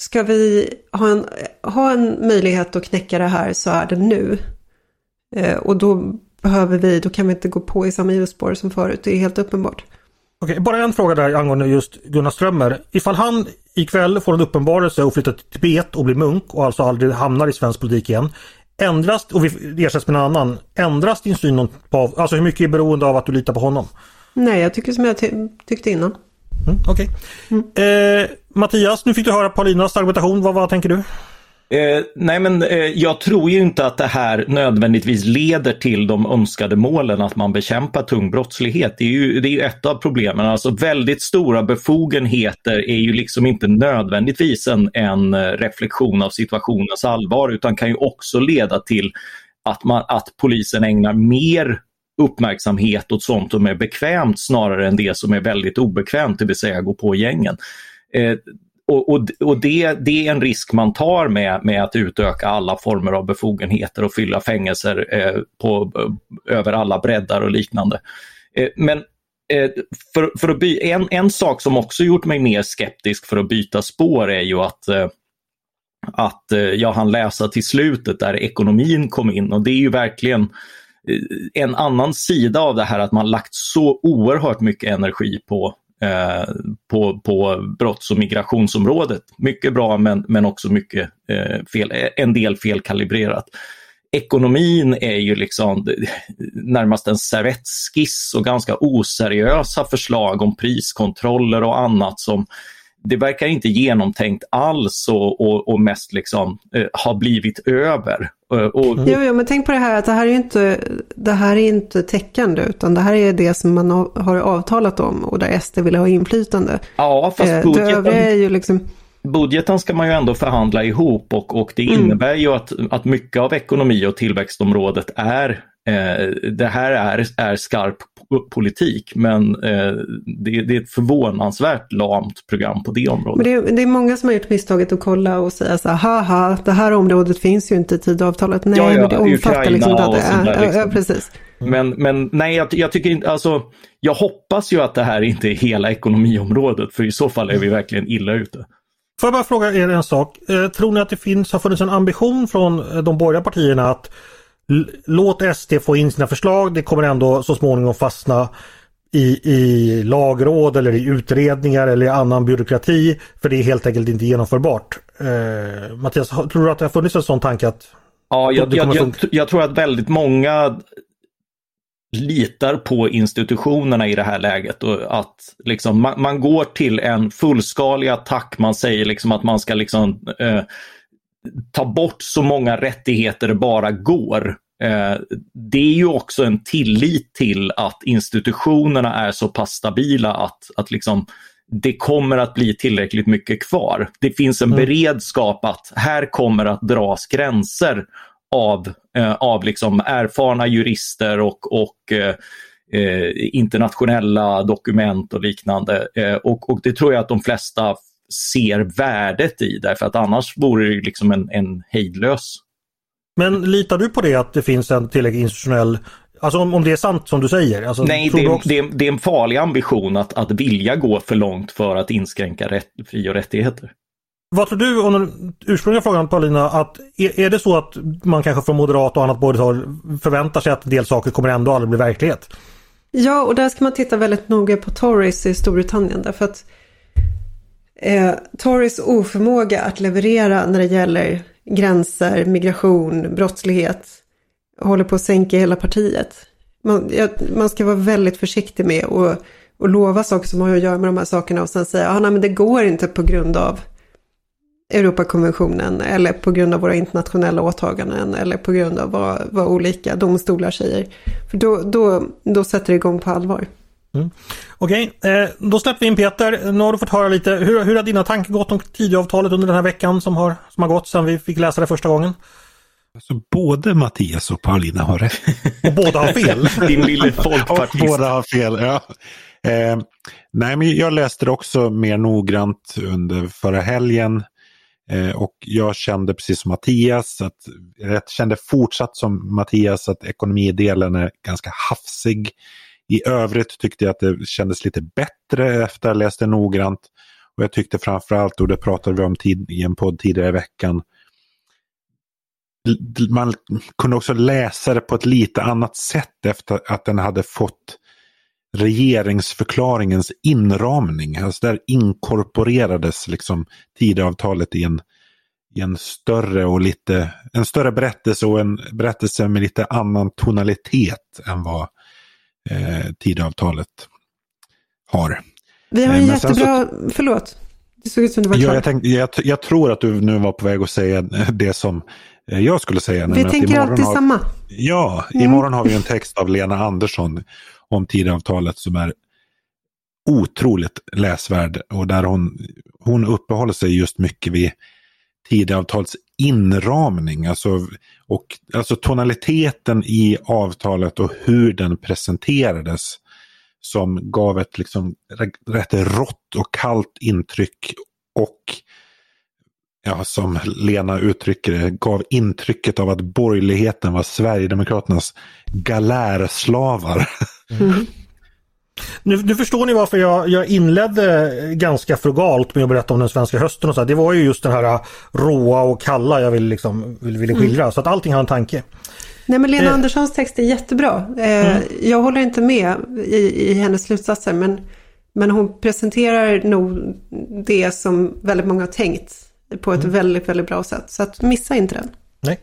ska vi ha en, ha en möjlighet att knäcka det här så är det nu. Ehm, och då behöver vi, då kan vi inte gå på i samma hjulspår som förut, det är helt uppenbart. Okej, bara en fråga där angående just Gunnar Strömmer. Ifall han ikväll får en uppenbarelse och flyttar till Tibet och blir munk och alltså aldrig hamnar i svensk politik igen. Ändras, och vi ersätts med en annan, ändras din syn på, alltså hur mycket är beroende av att du litar på honom? Nej, jag tycker som jag ty tyckte innan. Mm, Okej. Okay. Mm. Eh, Mattias, nu fick du höra Paulinas argumentation. Vad, vad tänker du? Eh, nej men eh, jag tror ju inte att det här nödvändigtvis leder till de önskade målen att man bekämpar tung brottslighet. Det är ju, det är ju ett av problemen. Alltså väldigt stora befogenheter är ju liksom inte nödvändigtvis en, en eh, reflektion av situationens allvar utan kan ju också leda till att, man, att polisen ägnar mer uppmärksamhet åt sånt som är bekvämt snarare än det som är väldigt obekvämt, det vill säga gå på gängen. Eh, och, och, och det, det är en risk man tar med, med att utöka alla former av befogenheter och fylla fängelser eh, på, eh, över alla breddar och liknande. Eh, men eh, för, för att by, en, en sak som också gjort mig mer skeptisk för att byta spår är ju att eh, att eh, jag hann läsa till slutet där ekonomin kom in och det är ju verkligen eh, en annan sida av det här att man lagt så oerhört mycket energi på, eh, på, på brotts och migrationsområdet. Mycket bra men, men också mycket eh, fel, en del felkalibrerat. Ekonomin är ju liksom närmast en servettskiss och ganska oseriösa förslag om priskontroller och annat som det verkar inte genomtänkt alls och, och, och mest liksom eh, har blivit över. Eh, och. Jo, jo, men tänk på det här att det här är inte, det här är inte täckande utan det här är det som man har avtalat om och där SD vill ha inflytande. Ja, fast eh, budgeten, är ju liksom... budgeten ska man ju ändå förhandla ihop och, och det mm. innebär ju att, att mycket av ekonomi och tillväxtområdet är Eh, det här är, är skarp politik men eh, det, det, är ett förvånansvärt lamt program på det området. Men det, det, är många som har gjort misstaget att kolla och säga så här, haha, det här området finns ju inte i tidavtalet. Nej, ja, ja, men det omfattar liksom det. Där, liksom. Ja, precis. Men, men nej, jag, jag, tycker inte, alltså, jag hoppas ju att det här inte är hela ekonomiområdet för i så fall är vi verkligen illa ute. Får jag bara fråga er en sak. Eh, tror ni att det finns, har funnits en ambition från de borgerliga partierna att låt SD få in sina förslag. Det kommer ändå så småningom fastna i, i lagråd eller i utredningar eller i annan byråkrati. För det är helt enkelt inte genomförbart. Eh, Mattias, tror du att det har funnits en sån tanke att Ja, jag, jag, jag, jag, tror att väldigt många litar på institutionerna i det här läget och att liksom, man, man går till en fullskalig attack. Man säger liksom att man ska liksom eh, ta bort så många rättigheter det bara går. Eh, det är ju också en tillit till att institutionerna är så pass stabila att, att liksom, det kommer att bli tillräckligt mycket kvar. Det finns en mm. beredskap att här kommer att dras gränser av, eh, av liksom erfarna jurister och, och eh, eh internationella dokument och liknande. Eh, och, och det tror jag att de flesta ser värdet i därför att annars vore det liksom en, en hejdlös. Men litar du på det att det finns en tillräckligt institutionell Alltså om, om det är sant som du säger? Alltså, Nej, det är, också... det, det är, en farlig ambition att, att vilja gå för långt för att inskränka rätt, fri och rättigheter. Vad tror du om den ursprungliga frågan Paulina, att är, är det så att man kanske från moderat och annat borgerligt håll förväntar sig att en del saker kommer ändå aldrig bli verklighet? Ja, och där ska man titta väldigt noga på Tories i Storbritannien därför att eh, Tories oförmåga att leverera när det gäller gränser, migration, brottslighet håller på att sänka hela partiet. Man, ja, man ska vara väldigt försiktig med att och lova saker som har att göra med de här sakerna och sen säga att ah, det går inte på grund av Europakonventionen eller på grund av våra internationella åtaganden eller på grund av vad, vad olika domstolar säger. För då, då, då sätter det igång på allvar. Mm. Okej, okay, eh, då släpper vi in Peter. Nu har du fått höra lite. Hur, hur har dina tankar gått om Tidöavtalet under den här veckan som har, som har gått sedan vi fick läsa det första gången? Alltså, både Mattias och Paulina har rätt. och båda har fel. <laughs> Din lille <laughs> folkpartist. och båda har fel, ja. Eh, nej, men jag läste det också mer noggrant under förra helgen. Eh, och jag kände precis som Mattias, att, jag kände fortsatt som Mattias att ekonomidelen är ganska hafsig. I övrigt tyckte jag att det kändes lite bättre efter att läste noggrant. Och jag tyckte framförallt, och det pratade vi om tid, i en podd tidigare i veckan, man kunde också läsa det på ett lite annat sätt efter att den hade fått regeringsförklaringens inramning. Alltså där inkorporerades liksom Tidöavtalet i en, i en större och lite, en större berättelse och en berättelse med lite annan tonalitet än vad eh, Tidöavtalet har. Vi har en eh, jättebra, så, förlåt, det såg ut som du var klar. Ja, jag, tänkte, jag, jag, tror att du nu var på väg att säga det som eh, jag skulle säga. Vi tänker alltid har, samma. Ja, mm. imorgon har vi en text av Lena Andersson om Tidöavtalet som är otroligt läsvärd och där hon, hon uppehåller sig just mycket vid Tidöavtalets inramning, alltså, och, alltså tonaliteten i avtalet och hur den presenterades som gav ett liksom rätt rått och kallt intryck och ja, som Lena uttrycker det, gav intrycket av att borgerligheten var Sverigedemokraternas galärslavar. Mm. Nu, nu, förstår ni varför jag, jag inledde ganska frugalt med att berätta om den svenska hösten. och så. Det var ju just den här äh, råa och kalla jag ville, liksom, ville, ville skildra. Mm. Så att allting har en tanke. Nej men Lena eh. Anderssons text är jättebra. Eh, mm. Jag håller inte med i, i hennes slutsatser men, men hon presenterar nog det som väldigt många har tänkt på ett mm. väldigt, väldigt bra sätt. Så att missa inte den. Nej,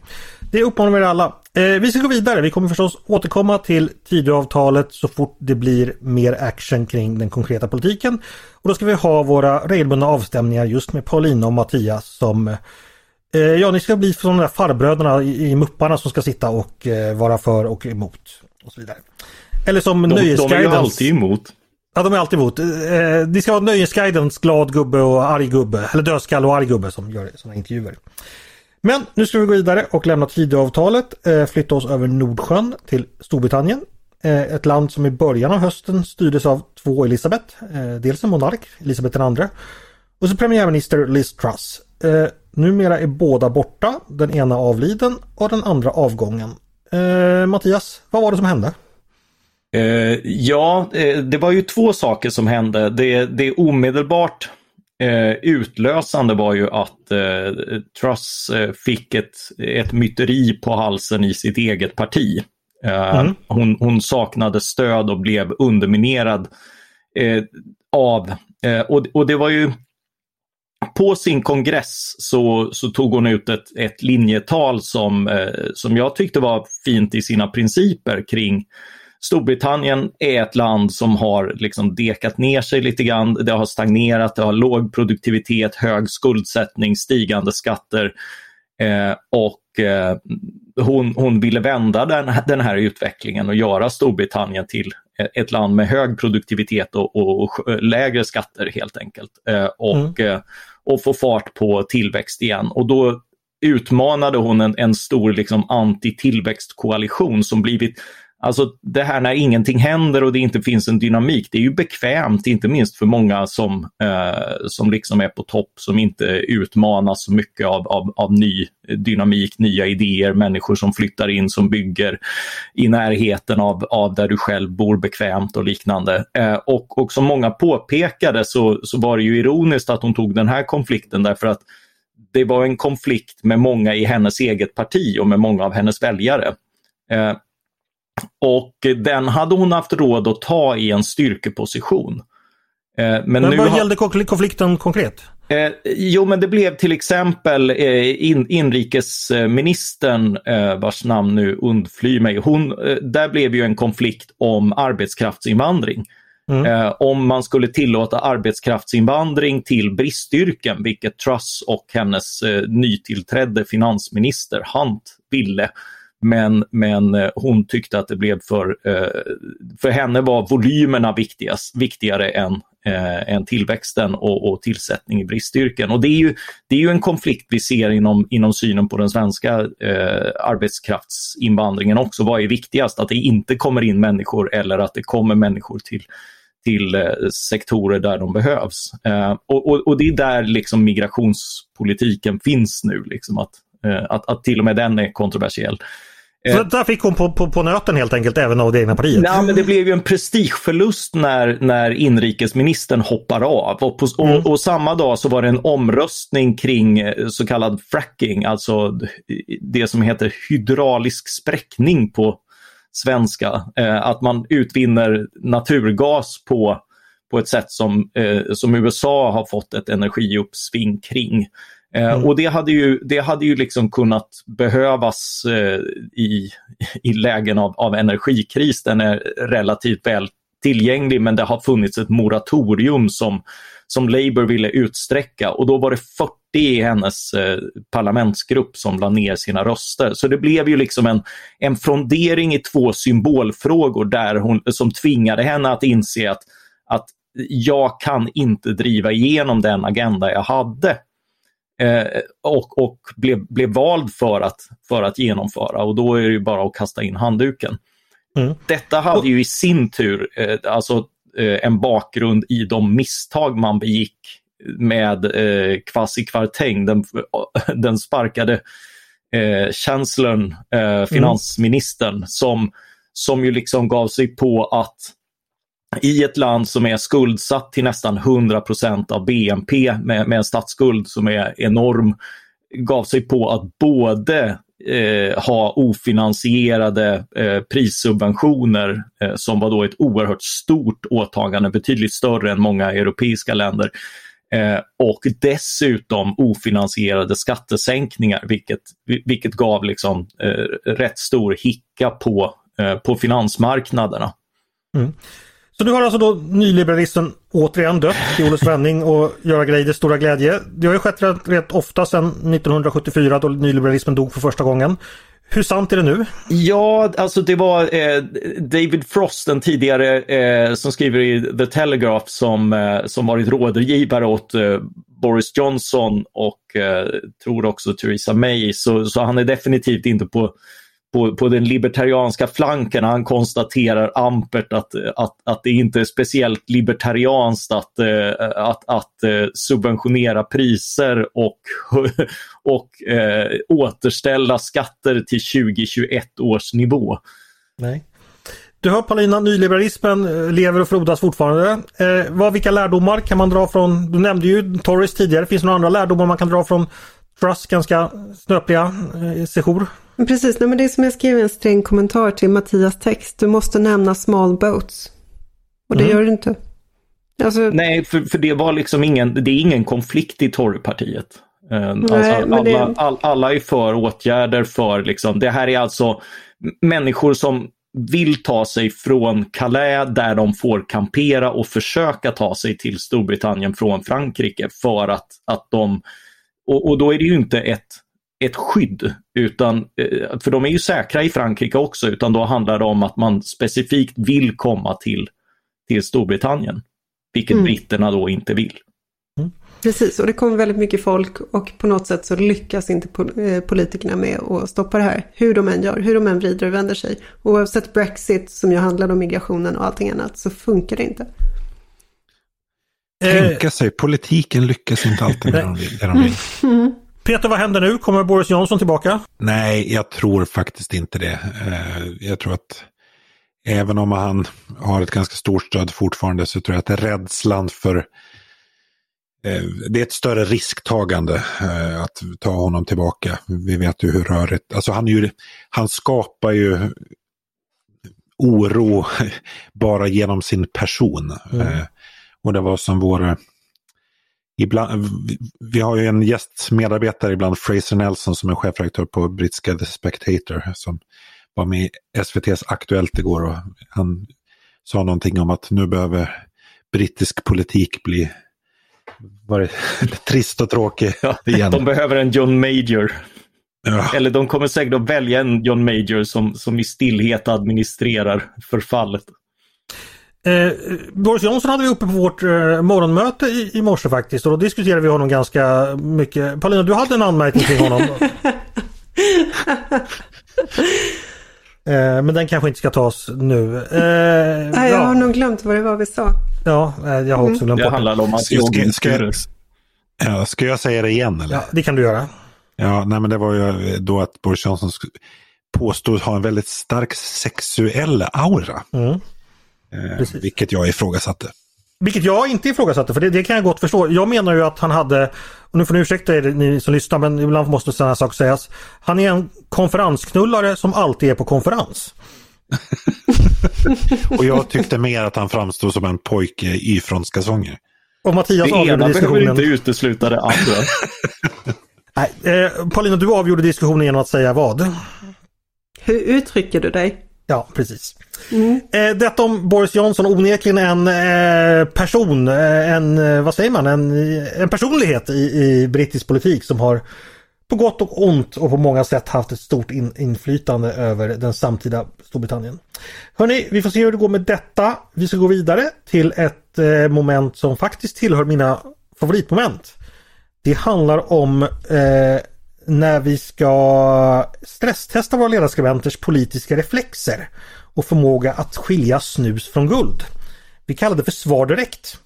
det uppmanar vi alla. Eh, vi ska gå vidare. Vi kommer förstås återkomma till Tidöavtalet så fort det blir mer action kring den konkreta politiken. Och då ska vi ha våra regelbundna avstämningar just med Paulina och Mattias som eh, Ja, ni ska bli som de där farbröderna i, i Mupparna som ska sitta och eh, vara för och emot. Och så vidare. Eller som de, Nöjesguidens... De är ju alltid emot. Ja, de är alltid emot. Eh, det ska vara Nöjesguidens glad gubbe och arg gubbe. Eller dödskalle och arg gubbe som gör sådana intervjuer. Men nu ska vi gå vidare och lämna Tidöavtalet, eh, flytta oss över Nordsjön till Storbritannien. Eh, ett land som i början av hösten styrdes av två Elisabeth. Eh, dels en monark, Elisabeth II, och så premiärminister Liz Truss. Eh, numera är båda borta, den ena avliden och den andra avgången. Eh, Mattias, vad var det som hände? Eh, ja, eh, det var ju två saker som hände. Det, det omedelbart eh, utlösande var ju att eh, Truss eh, fick ett, ett myteri på halsen i sitt eget parti. Eh, mm. hon, hon, saknade stöd och blev underminerad eh, av, och, och det var ju på sin kongress så, så tog hon ut ett, ett linjetal som, som jag tyckte var fint i sina principer kring Storbritannien är ett land som har liksom dekat ner sig lite grann. Det har stagnerat, det har låg produktivitet, hög skuldsättning, stigande skatter. Eh, och eh, hon, hon ville vända den, den här utvecklingen och göra Storbritannien till ett land med hög produktivitet och, och, och lägre skatter helt enkelt. Eh, och, mm. Eh, och få fart på tillväxt igen. Och då utmanade hon en, en stor liksom, anti-tillväxtkoalition som blivit Alltså det här när ingenting händer och det inte finns en dynamik, det är ju bekvämt, inte minst för många som, eh, som liksom är på topp, som inte utmanas så mycket av, av, av ny dynamik, nya idéer, människor som flyttar in, som bygger i närheten av, av där du själv bor bekvämt och liknande. Eh, och, och som många påpekade så, så var det ju ironiskt att hon tog den här konflikten därför att det var en konflikt med många i hennes eget parti och med många av hennes väljare. Eh, och den hade hon haft råd att ta i en styrkeposition. Eh, men, men nu vad har... gällde konflikten konkret? Eh, jo, men det blev till exempel eh, in, inrikesministern, eh, vars namn nu undflyr mig, hon, där blev ju en konflikt om arbetskraftsinvandring. Mm. Om man skulle tillåta arbetskraftsinvandring till bristyrken, vilket Truss och hennes nytillträdde finansminister Hunt ville. Men, men eh, hon tyckte att det blev för, eh, för henne var volymerna viktigast, viktigare än, eh, än tillväxten och, och tillsättning i bristyrken. Och det är ju, det är ju en konflikt vi ser inom, inom synen på den svenska eh, arbetskraftsinvandringen också. Vad är viktigast? Att det inte kommer in människor eller att det kommer människor till, till eh, sektorer där de behövs. Eh, och, och, och, det är där liksom migrationspolitiken finns nu, liksom att, eh, att, att till och med den är kontroversiell. Så eh, där fick hon på, på, på nöten helt enkelt, även av det egna partiet? Nej, men det blev ju en prestigeförlust när, när inrikesministern hoppar av. Och, på, mm. och, samma dag så var det en omröstning kring eh, så kallad fracking, alltså det som heter hydraulisk spräckning på svenska. Eh, att man utvinner naturgas på, på ett sätt som, som USA har fått ett energiuppsving kring. Eh, mm. Och det hade ju, det hade ju liksom kunnat behövas eh, i, i lägen av, av energikris. Den är relativt väl tillgänglig men det har funnits ett moratorium som, som Labour ville utsträcka och då var det 40 i hennes eh, parlamentsgrupp som la ner sina röster. Så det blev ju liksom en, en frondering i två symbolfrågor där hon, som tvingade henne att inse att, att jag kan inte driva igenom den agenda jag hade och, och blev, blev vald för att, för att genomföra och då är det ju bara att kasta in handduken. Mm. Detta hade ju i sin tur eh, alltså, eh, en bakgrund i de misstag man begick med eh, Kwasi Kwarteng, den, <laughs> den sparkade eh, chancelern, eh, finansministern, mm. som, som ju liksom gav sig på att i ett land som är skuldsatt till nästan 100% av BNP med, med en statsskuld som är enorm, gav sig på att både eh, ha ofinansierade eh, prissubventioner eh, som var då ett oerhört stort åtagande, betydligt större än många europeiska länder. Eh, och dessutom ofinansierade skattesänkningar vilket, vilket gav liksom, eh, rätt stor hicka på, eh, på finansmarknaderna. Mm. Så nu har alltså då nyliberalismen återigen dött i Olle Svenning och Göra Greiders stora glädje. Det har ju skett rätt, rätt ofta sedan 1974 då nyliberalismen dog för första gången. Hur sant är det nu? Ja, alltså det var eh, David Frost, den tidigare eh, som skriver i The Telegraph som, eh, som varit rådgivare åt eh, Boris Johnson och eh, tror också Theresa May. Så, så han är definitivt inte på på, på den libertarianska flanken. Han konstaterar ampert att, att, att det inte är speciellt libertarianskt att, eh, att, att eh, subventionera priser och, <laughs> och eh, återställa skatter till 2021 års nivå. Nej. Du hör Paulina, nyliberalismen eh, lever och frodas fortfarande. Eh, vad, vilka lärdomar kan man dra från, du nämnde ju Torres tidigare, finns det några andra lärdomar man kan dra från Truss ganska snöpliga eh, sejour? Precis, nej, men det är som jag skrev en sträng kommentar till Mattias text. Du måste nämna small boats. Och det mm. gör du inte. Alltså... Nej, för, för det var liksom ingen, det är ingen konflikt i Torgpartiet. Uh, alltså, alla, det... all, alla är för åtgärder för liksom, det här är alltså människor som vill ta sig från Calais där de får kampera och försöka ta sig till Storbritannien från Frankrike för att, att de, och, och då är det ju inte ett ett skydd. Utan, eh, för de är ju säkra i Frankrike också, utan då handlar det om att man specifikt vill komma till, till Storbritannien. Vilket mm. britterna då inte vill. Mm. Precis, och det kommer väldigt mycket folk och på något sätt så lyckas inte eh, politikerna med att stoppa det här. Hur de än gör, hur de än vrider och vänder sig. Oavsett Brexit som ju handlar om migrationen och allting annat så funkar det inte. Tänka sig, politiken lyckas inte alltid med det de vill. <laughs> Mm. Peter, vad händer nu? Kommer Boris Johnson tillbaka? Nej, jag tror faktiskt inte det. Eh, jag tror att även om han har ett ganska stort stöd fortfarande så tror jag att rädslan för eh, det är ett större risktagande eh, att ta honom tillbaka. Vi vet ju hur rörigt, alltså han, ju, han skapar ju oro <laughs> bara genom sin person. Mm. Och det var som vår ibland, vi har ju en gästmedarbetare ibland, Fraser Nelson, som är chefredaktör på brittiska The Spectator, som var med i SVTs Aktuellt igår och han sa någonting om att nu behöver brittisk politik bli var det, <laughs> trist och tråkig <laughs> igen. De behöver en John Major. Ja. Eller de kommer säkert att välja en John Major som, som i stillhet administrerar förfallet. Eh, Boris Johnson hade vi uppe på vårt eh, morgonmöte i, i morse faktiskt och då diskuterade vi honom ganska mycket. Paulina, du hade en anmärkning kring honom. <laughs> eh, men den kanske inte ska tas nu. Eh, Nej, jag ja. har nog glömt vad det var vi sa. Ja, eh, jag har också glömt mm. det. handlar om att ska, ska, ja, ska jag säga det igen eller? Ja, det kan du göra. Ja, nej men det var ju då att Boris Johnson påstod ha en väldigt stark sexuell aura. Mm. Eh, vilket jag ifrågasatte. Vilket jag inte ifrågasatte, för det, det kan jag gott förstå. Jag menar ju att han hade, och nu får ni ursäkta er ni som lyssnar, men ibland måste sådana här saker sägas. Han är en konferensknullare som alltid är på konferens. <laughs> och jag tyckte mer att han framstod som en pojke i frontskasonger. Och Mattias det ena behöver inte utesluta det andra. <laughs> Nej, eh, Paulina, du avgjorde diskussionen genom att säga vad? Hur uttrycker du dig? Ja, precis. Mm. Eh, detta om Boris Johnson, onekligen en eh, person, eh, en, eh, vad säger man, en, en personlighet i, i, brittisk politik som har på gott och ont och på många sätt haft ett stort in, inflytande över den samtida Storbritannien. Hörni, vi får se hur det går med detta. Vi ska gå vidare till ett eh, moment som faktiskt tillhör mina favoritmoment. Det handlar om eh, när vi ska stresstesta våra ledarskribenters politiska reflexer och förmåga att skilja snus från guld. Vi kallar det för svar direkt.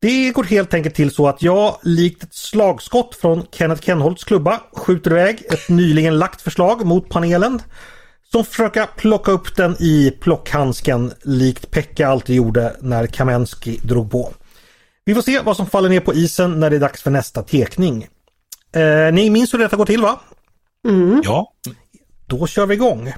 Det går helt enkelt till så att jag likt ett slagskott från Kenneth Kenholts klubba skjuter iväg ett nyligen lagt förslag mot panelen som försöker plocka upp den i plockhandsken likt Pekka alltid gjorde när Kamensky drog på. Vi får se vad som faller ner på isen när det är dags för nästa tekning. Eh, ni minns hur detta går till va? Mm. Ja. Då kör vi igång.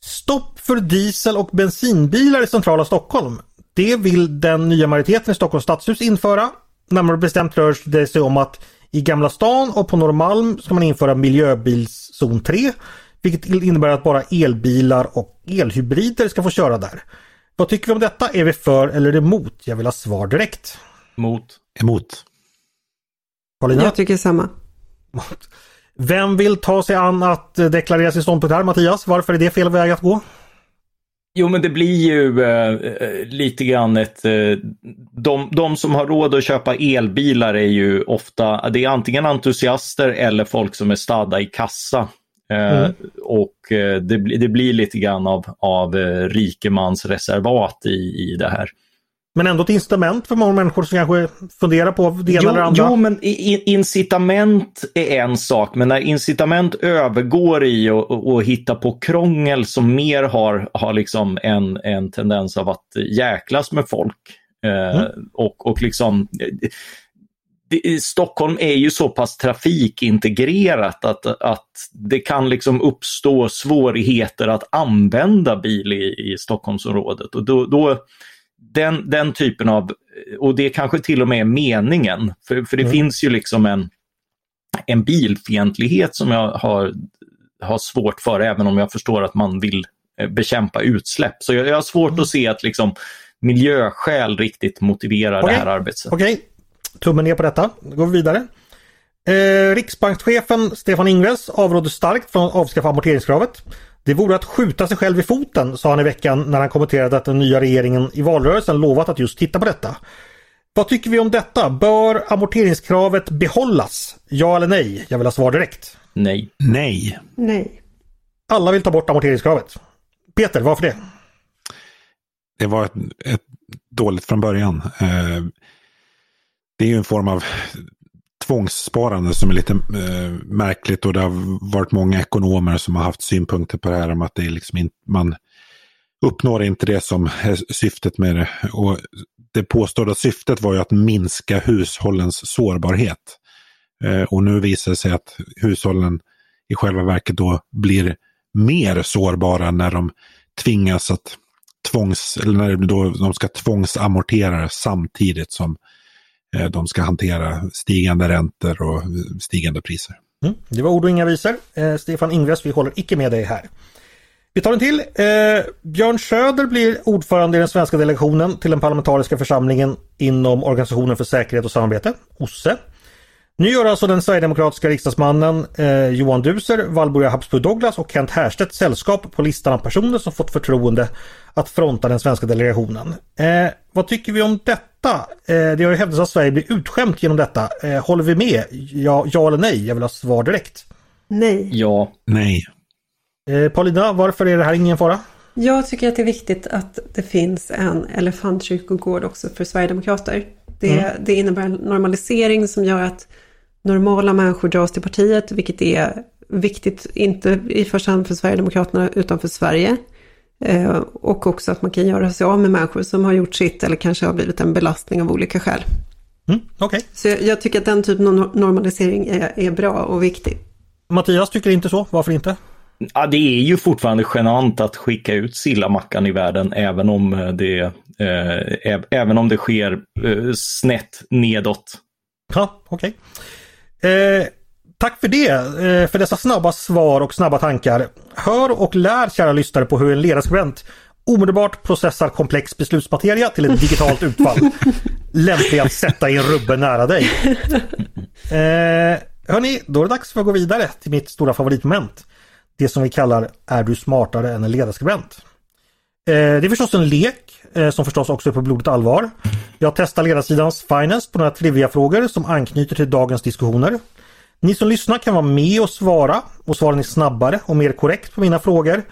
Stopp för diesel och bensinbilar i centrala Stockholm. Det vill den nya majoriteten i Stockholms stadshus införa. Närmare bestämt rör det sig om att i Gamla stan och på Norrmalm ska man införa miljöbilszon 3. Vilket innebär att bara elbilar och elhybrider ska få köra där. Vad tycker vi om detta? Är vi för eller emot? Jag vill ha svar direkt. Mot. Emot. Paulina? Jag tycker samma. Vem vill ta sig an att deklarera sin ståndpunkt här Mattias? Varför är det fel väg att gå? Jo, men det blir ju eh, lite grann ett... Eh, de, de som har råd att köpa elbilar är ju ofta, det är antingen entusiaster eller folk som är stadda i kassa. Eh, Mm. Och eh, det, blir- det blir lite grann av, av eh, rikemansreservat i, i det här. Men ändå ett incitament för många människor som kanske funderar på det ena Jo, eller andra. jo, men incitament är en sak, men när incitament övergår i att hitta på krångel som mer har, har liksom en, en tendens av att jäklas med folk. Eh, och, och liksom, det, Stockholm är ju så pass trafikintegrerat att, att det kan liksom uppstå svårigheter att använda bil i, i Stockholmsområdet. Och då, då, den, den typen av, och det kanske till och med är meningen, för, för det Mm. finns ju liksom en, en bilfientlighet som jag har, har svårt för, även om jag förstår att man vill eh, bekämpa utsläpp. Så jag, jag har svårt Mm. att se att liksom miljöskäl riktigt motiverar Okej. det här arbetssättet. Okej, tummen ner på detta. Då går vi vidare. Eh, Riksbankschefen Stefan Ingves avrådde starkt från att avskaffa amorteringskravet. Det vore att skjuta sig själv i foten, sa han i veckan när han kommenterade att den nya regeringen i valrörelsen lovat att just titta på detta. Vad tycker vi om detta? Bör amorteringskravet behållas? Ja eller nej? Jag vill ha svar direkt. Nej. Nej. Nej. Alla vill ta bort amorteringskravet. Peter, varför det? Det var ett, ett dåligt från början. Eh, det är ju en form av tvångssparande som är lite eh, märkligt och det har varit många ekonomer som har haft synpunkter på det här om att det är liksom in, man uppnår inte det som är syftet med det. Och det påstådda syftet var ju att minska hushållens sårbarhet. Eh, och nu visar det sig att hushållen i själva verket då blir mer sårbara när de tvingas att tvångs, eller när då de ska tvångsamortera samtidigt som eh, Eh, de ska hantera stigande räntor och stigande priser. Mm, det var ord och inga visor. Eh, Stefan Ingves, vi håller icke med dig här. Vi tar en till. Eh, Björn Söder blir ordförande i den svenska delegationen till den parlamentariska församlingen inom Organisationen för säkerhet och samarbete, OSSE. Nu gör alltså den sverigedemokratiska riksdagsmannen eh, Johan Duser, Valborg Habsburg Douglas och Kent Härstedt sällskap på listan av personer som fått förtroende att fronta den svenska delegationen. Eh, vad tycker vi om detta? Eh, det har ju hävdats att Sverige blir utskämt genom detta. Eh, håller vi med? Ja, ja eller nej? Jag vill ha svar direkt. Nej. Ja. Nej. Eh, Paulina, varför är det här ingen fara? Jag tycker att det är viktigt att det finns en elefantkyrkogård också för Sverigedemokrater. Det, det innebär en normalisering som gör att normala människor dras till partiet, vilket är viktigt, inte i första hand för Sverigedemokraterna utan för Sverige. Eh, och också att man kan göra sig av med människor som har gjort sitt eller kanske har blivit en belastning av olika skäl. Mm, Okej. Så jag, jag tycker att den typen av nor- normalisering är, är bra och viktig. Mattias tycker inte så. Varför inte? Ja, det är ju fortfarande genant att skicka ut sillamackan i världen även om eh, det, eh, även om det sker eh, snett nedåt. Ja, okej. Eh, tack för det, eh, för dessa snabba svar och snabba tankar. Hör och lär kära lyssnare på hur en ledarskribent omedelbart processar komplex beslutsmateria till ett digitalt utfall. <laughs> Lämplig att sätta i en rubbe nära dig. Eh, hörni, då är det dags för att gå vidare till mitt stora favoritmoment. Det som vi kallar Är du smartare än en ledarskribent? Eh, det är förstås en lek eh, som förstås också är på blodigt allvar. Jag testar ledarsidans finest på några trivia-frågor som anknyter till dagens diskussioner. Ni som lyssnar kan vara med och svara och svaren är snabbare och mer korrekt på mina frågor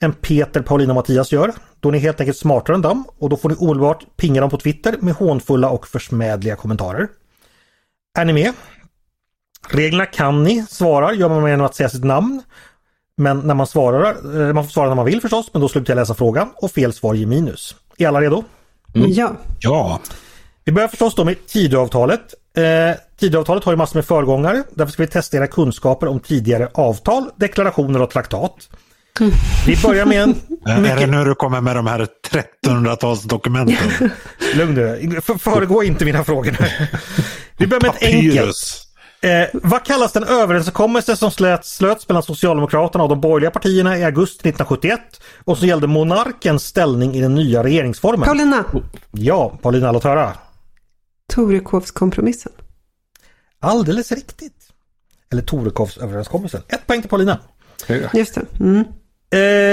än Peter, Paulina och Mattias gör. Då är ni helt enkelt smartare än dem och då får ni omedelbart pinga dem på Twitter med hånfulla och försmädliga kommentarer. Är ni med? Reglerna kan ni svara gör man genom att säga sitt namn. Men när man svarar, eh, man får svara när man vill förstås, men då slutar jag läsa frågan och fel svar ger minus. Är alla redo? Ja. Ja, Vi börjar förstås då med Tidöavtalet. Eh, Tidöavtalet har ju massor med föregångare. Därför ska vi testa era kunskaper om tidigare avtal, deklarationer och traktat. Vi börjar med en... <laughs> är det nu du kommer med de här 1300-talsdokumenten? <laughs> Lugn nu, För- föregå inte mina frågor. Vi börjar med ett enkelt. Eh, vad kallas den överenskommelse som slöts, slöts mellan Socialdemokraterna och de borgerliga partierna i augusti 1971 och som gällde monarkens ställning i den nya regeringsformen? Paulina, Ja, Paulina låt höra. Torekovskompromissen. Alldeles riktigt. Eller Torekovsöverenskommelsen. Ett poäng till Paulina. Just det. Mm.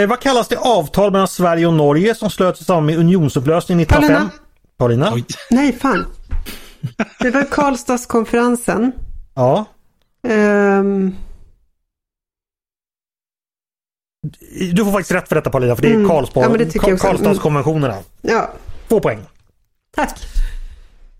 Eh, vad kallas det avtal mellan Sverige och Norge som slöts i samband med unionsupplösningen 1905? Paulina? Oj. Nej, fan. Det var Karlstadskonferensen. Ja. Ehm, Du får faktiskt rätt för detta Paulina för det är Mm. Karlsborg, Ja. Mm. Karlstadskonventionerna. ja, Två poäng. tack.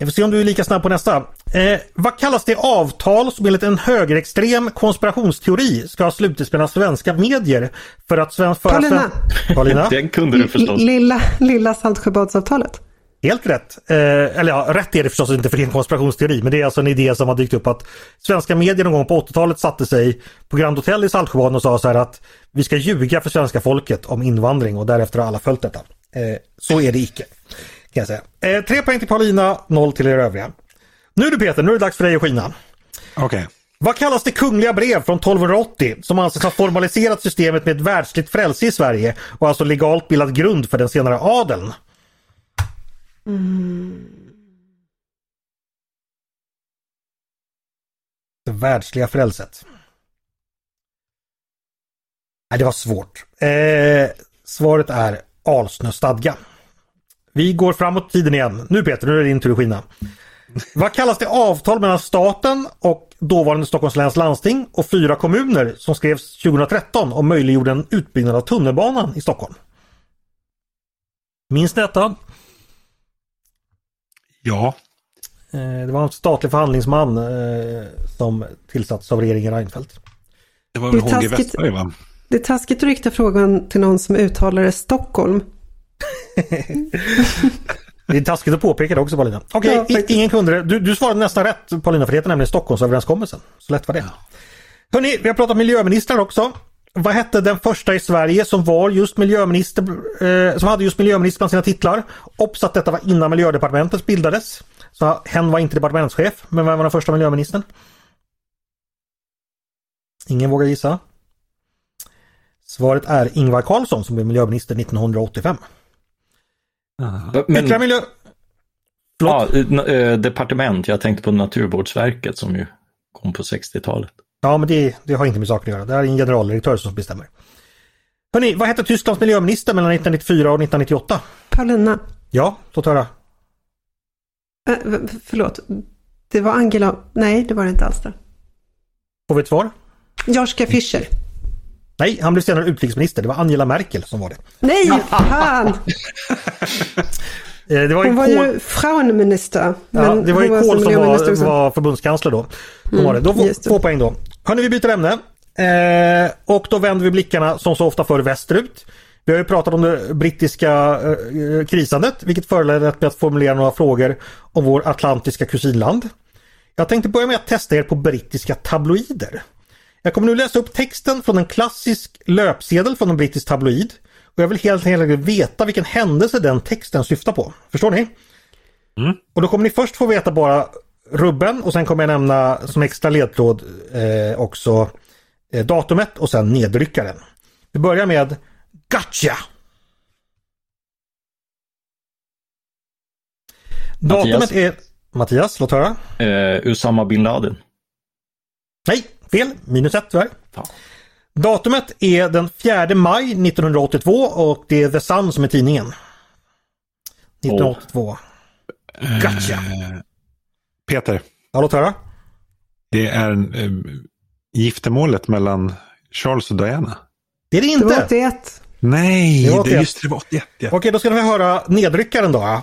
Jag får se om du är lika snabb på nästa. Eh, vad kallas det avtal som enligt en högerextrem konspirationsteori ska ha slutits mellan svenska medier för att sven för Paulina. Sven Paulina? Den kunde du förstås. Lilla, lilla Saltsjöbadsavtalet. Helt rätt. Eh, eller ja, rätt är det förstås inte för det är en konspirationsteori men det är alltså en idé som har dykt upp att svenska medier någon gång på 80-talet satte sig på Grand Hotel i Saltsjöbaden och sa så här att vi ska ljuga för svenska folket om invandring och därefter har alla följt detta. Eh, så är det icke. Kan jag säga. Eh, tre poäng till Paulina, noll till er övriga. Nu du Peter, nu är det dags för dig att skina. Okej. Vad kallas det kungliga brev från 1280 som anses ha formaliserat systemet med ett världsligt frälse i Sverige och alltså legalt bildat grund för den senare adeln? Det världsliga frälset. Nej, det var svårt. Eh, svaret är Alsnö stadga. Vi går framåt tiden igen. Nu Peter, nu är det din tur att skina. Vad kallas det avtal mellan staten och dåvarande Stockholms läns landsting och fyra kommuner som skrevs 2013 och möjliggjorde en utbyggnad av tunnelbanan i Stockholm? Minns ni detta? Ja. Eh, Det var en statlig förhandlingsman eh, som tillsattes av regeringen Reinfeldt. Det var väl är HG. Westberg va? Det är taskigt att rikta frågan till någon som uttalar det Stockholm. Det är taskigt att påpeka det också Paulina. Okej, Ja, i- faktiskt. ingen kunde. Du, du svarade nästan rätt Paulina för det heter nämligen Stockholmsöverenskommelsen. Så lätt var det. Hörni, vi har pratat miljöministrar också. Vad hette den första i Sverige som var just miljöminister, eh, som hade just miljöminister bland sina titlar? Obs att detta var innan miljödepartementet bildades. Så hen var inte departementschef, men vem var den första miljöministern? Ingen vågar gissa. Svaret är Ingvar Carlsson som blev miljöminister 1985. Men, Ytterligare miljö... Ja, departement, jag tänkte på Naturvårdsverket som ju kom på 60-talet. Ja, men det, det har inte med saken att göra. Det här är en generaldirektör som bestämmer. Hörni, vad hette Tysklands miljöminister mellan 1994 och 1998? Paulina. Ja, låt höra. Äh, förlåt. Det var Angela. Nej, det var det inte alls det. Får vi ett svar? Joschka Fischer. Nej, han blev senare utrikesminister. Det var Angela Merkel som var det. Nej, fan! <laughs> Eh, Det var ju Hon var Kohl, ju Frauenminister. ja, det var ju Kohl som var, var förbundskansler då. då var det. Då får, Mm, det. två poäng då. Hörni, vi byter ämne. Eh, och då vänder vi blickarna som så ofta förr västerut. Vi har ju pratat om det brittiska eh, krisandet, vilket föranlett mig att formulera några frågor om vår atlantiska kusinland. Jag tänkte börja med att testa er på brittiska tabloider. Jag kommer nu läsa upp texten från en klassisk löpsedel från en brittisk tabloid. Och jag vill helt enkelt veta vilken händelse den texten syftar på. Förstår ni? Och då kommer ni först få veta bara rubben och sen kommer jag nämna som extra ledtråd eh, också eh, datumet och sen nedryckaren. Vi börjar med Gotcha! Datumet Mattias. är... Mattias, låt höra. Eh, Usama bin Laden. Nej, fel. Minus ett tyvärr. Fan. Datumet är den 4 maj 1982 och det är The Sun som är tidningen. 1982. Gotcha! Eh, Peter, Ja, låt höra. det är eh, giftermålet mellan Charles och Diana. Det är det Det var inte. 81. Nej, Det var det, 81. just det, det var 81. Ja. Okej, då ska vi höra nedryckaren då.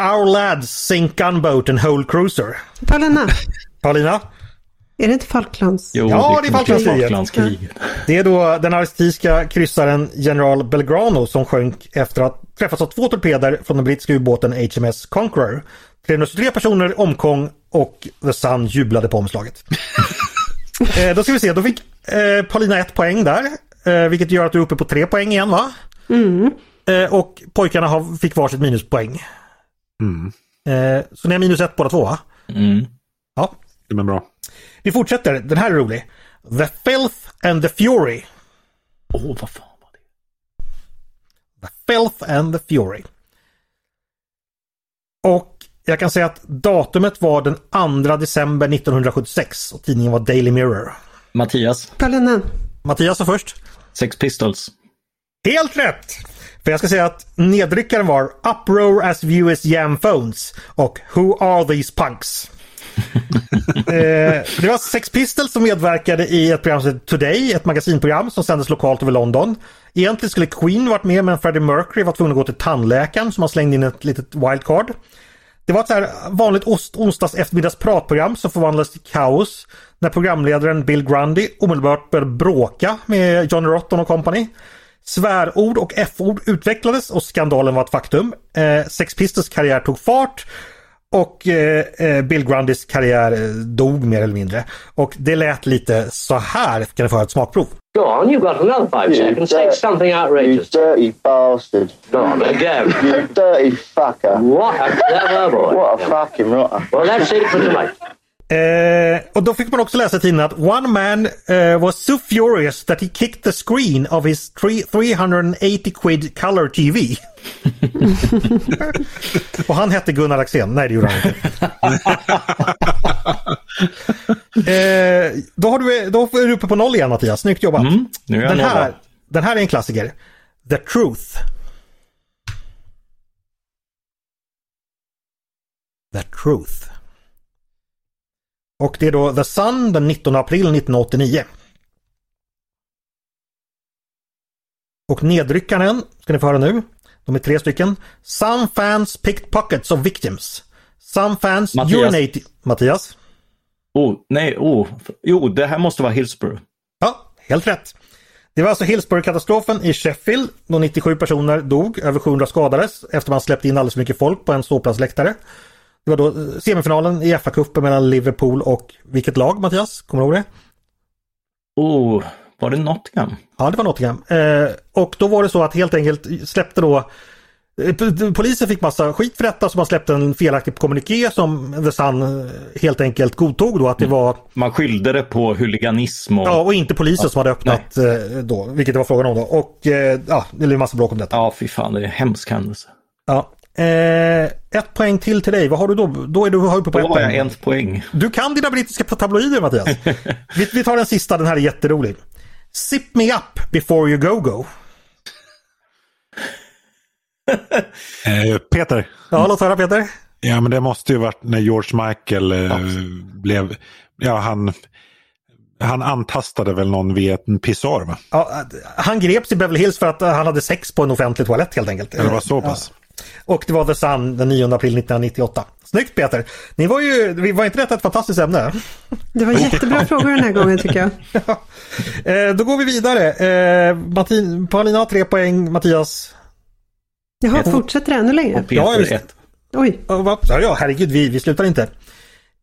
Our lads sink gunboat and whole cruiser. Paulina, Paulina? Är det inte Falklands? Jo, Ja, det är Falklandskriget. Det är då den argentiska kryssaren General Belgrano som sjönk efter att träffats av två torpeder från den brittiska ubåten HMS Conqueror. 323 personer omkom och The Sun jublade på omslaget. <laughs> eh, då ska vi se, då fick eh, Paulina ett poäng där. Eh, vilket gör att du är uppe på tre poäng igen va? Eh, och pojkarna har, fick varsitt minuspoäng. Mm. Eh, så ni har minus ett båda två va? Mm. Ja. Det är bra. Vi fortsätter, den här är rolig. The Filth and the Fury. Åh, vad fan var det? The Filth and the Fury. Och jag kan säga att datumet var den 2 december 1976 och tidningen var Daily Mirror. Mattias, Paulina, Mattias var först. Sex Pistols. Helt rätt! För jag ska säga att nedryckaren var Uproar as view as jam phones och Who are these punks? Eh, det var Sex Pistols som medverkade i ett program som heter Today, ett magasinprogram som sändes lokalt över London. Egentligen skulle Queen varit med men Freddie Mercury var tvungen att gå till tandläkaren som han slängde in ett litet wildcard. Det var ett så här vanligt ost- onsdags eftermiddags pratprogram som förvandlades till kaos när programledaren Bill Grundy omedelbart började bråka med Johnny Rotten och company. Svärord och F-ord utvecklades och skandalen var ett faktum. Eh, Sex Pistols karriär tog fart och eh, eh, Bill Grundys karriär eh, dog mer eller mindre. Och det lät lite så här, kan ni få höra ett smakprov. Go on, you've got another five seconds. Say something You outrageous. dirty bastard. Go on, again. You dirty fucker. What a clever boy. What a fucking rotter. Well, that's it for tonight. Eh, och då fick man också läsa i tidningen att one man eh, was so furious that he kicked the screen of his three, 380 quid color TV. <laughs> och han hette Gunnar Axén. Nej, det gjorde han inte. <laughs> eh, då, har du, då är du uppe på noll igen Mattias. Snyggt jobbat. Mm, nu är jag den, här, den här är en klassiker. The Truth. The Truth. Och det är då The Sun den 19 april 1989. Och nedryckaren ska ni få höra nu. De är tre stycken. Some fans picked pockets of victims. Some fans Mattias. urinated... Mattias? Oh, nej, oh. Jo, det här måste vara Hillsborough. Ja, helt rätt. Det var alltså Hillsborough-katastrofen i Sheffield då 97 personer dog, över 700 skadades efter man släppte in alldeles för mycket folk på en ståplatsläktare. Det var då eh, semifinalen i FA-cupen mellan Liverpool och vilket lag Mattias? Kommer du ihåg det? Oh, var det Nottingham? Ja, det var Nottingham. Eh, och då var det så att helt enkelt släppte då eh, Polisen fick massa skit för detta så man släppte en felaktig kommuniké som The Sun eh, helt enkelt godtog då att det var Man skyllde det på huliganism och... Ja, och inte polisen som hade öppnat eh, då, vilket det var frågan om då. Och ja, det blev massa bråk om detta. Ja, fy fan, det är en hemsk händelse. Ja. Eh, ett poäng till till dig. Vad har du då? Då är du uppe på Då ett har jag poäng. en poäng. Du kan dina brittiska tabloider Mattias. <laughs> vi, vi tar den sista, den här är jätterolig. Zip me up before you go go. <laughs> Eh, Peter. Ja, låt höra Peter. Ja, men det måste ju varit när George Michael eh, blev... Ja, han... Han antastade väl någon vid en pissoar, va? Ja, han greps i Beverly Hills för att eh, han hade sex på en offentlig toalett helt enkelt. Det var så pass. Och det var The Sun den 9 april 1998. Snyggt Peter! Ni var ju, vi var inte detta ett fantastiskt ämne? det var jättebra frågor den här gången tycker jag. <laughs> Eh, då går vi vidare. Eh, Martin, Paulina har tre poäng, Mattias... Jaha, fortsätter det ännu längre? Peter Ja, visst. ett. Oj, Ja? Ja, ja, herregud, vi, vi slutar inte.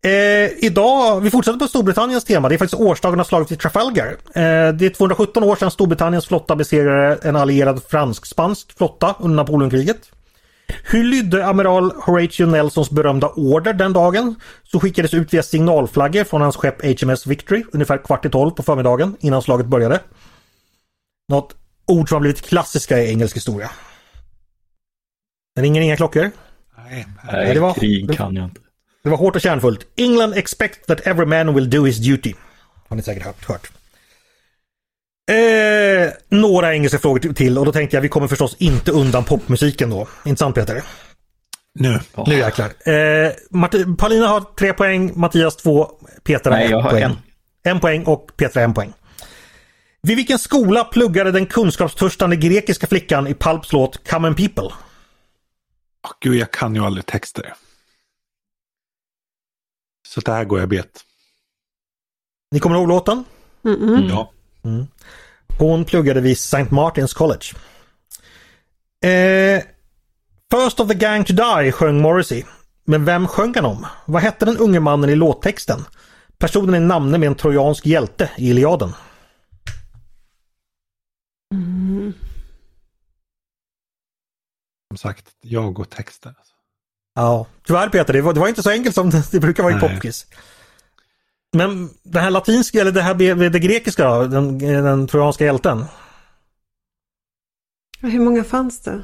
Eh, idag, vi fortsätter på Storbritanniens tema. Det är faktiskt årsdagen av slaget vid Trafalgar. Eh, det är 217 år sedan Storbritanniens flotta besegrade en allierad fransk-spansk flotta under Napoleonkriget. Hur lydde amiral Horatio Nelsons berömda order den dagen? Så skickades ut via signalflaggor från hans skepp HMS Victory ungefär kvart i tolv på förmiddagen innan slaget började. Något ord som har blivit klassiska i engelsk historia. Det ringer inga klockor. Nej. Nej, det var- krig det- kan jag inte. Det var hårt och kärnfullt. England expect that every man will do his duty. Har ni säkert hört. Eh, några engelska frågor till- och då tänkte jag vi kommer förstås inte undan popmusiken då. Inte sant Peter? Nu. Nu jäklar. Eh, Marti- Paulina har tre poäng, Mattias två, Peter har Nej, jag har poäng. en. En poäng och Peter har en poäng. Vid vilken skola pluggade den kunskapstörstande grekiska flickan i Pulps låt Common People? Åh, gud, jag kan ju aldrig texter. Så det här går jag bet. Ni kommer ihåg låten? Mm-mm. Ja. Hon pluggade vid St. Martins College. Eh, First of the Gang to Die sjöng Morrissey. Men vem sjöng han om? Vad hette den unge mannen i låttexten? Personen är namne med en trojansk hjälte i Iliaden. Som sagt, jag och texter. Ja, tyvärr Peter, det var, det var inte så enkelt som det, <laughs> det brukar vara i Nej. popquiz. Men det här latinska, eller det här det, det grekiska då, den, den trojanska hjälten? Ja, Hur många fanns det?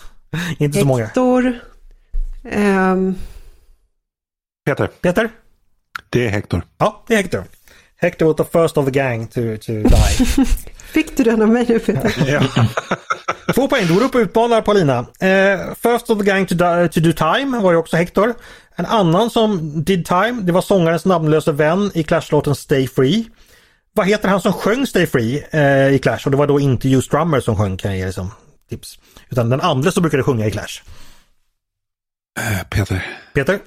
<laughs> Inte så många. Hector. ehm, Peter, Peter? det är Hector. Ja, det är Hector. Hector was the first of the gang to, to die. <laughs> fick du den av mig nu Peter? <laughs> Två poäng, du går upp och utmanar Paulina. Eh, first of the gang to, do, to do time var ju också Hector. En annan som did time, det var sångarens namnlöse vän i Clash-låten Stay Free. Vad heter han som sjöng Stay Free eh, i Clash? Och det var då inte Hugh Strummer som sjöng kan jag ge som tips. Utan den andra som brukade sjunga i Clash. Eh, Peter. Peter?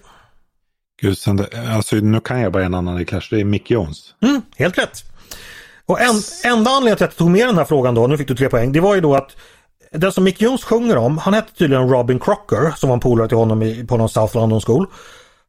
Gud, sen alltså, nu kan jag bara en annan i Clash. Det är Mick Jones. Mm, helt rätt. Och en, enda anledningen till att jag tog med den här frågan då, nu fick du tre poäng, det var ju då att den som Mick Jones sjunger om, han hette tydligen Robin Crocker som var en polare till honom i, på någon South London School.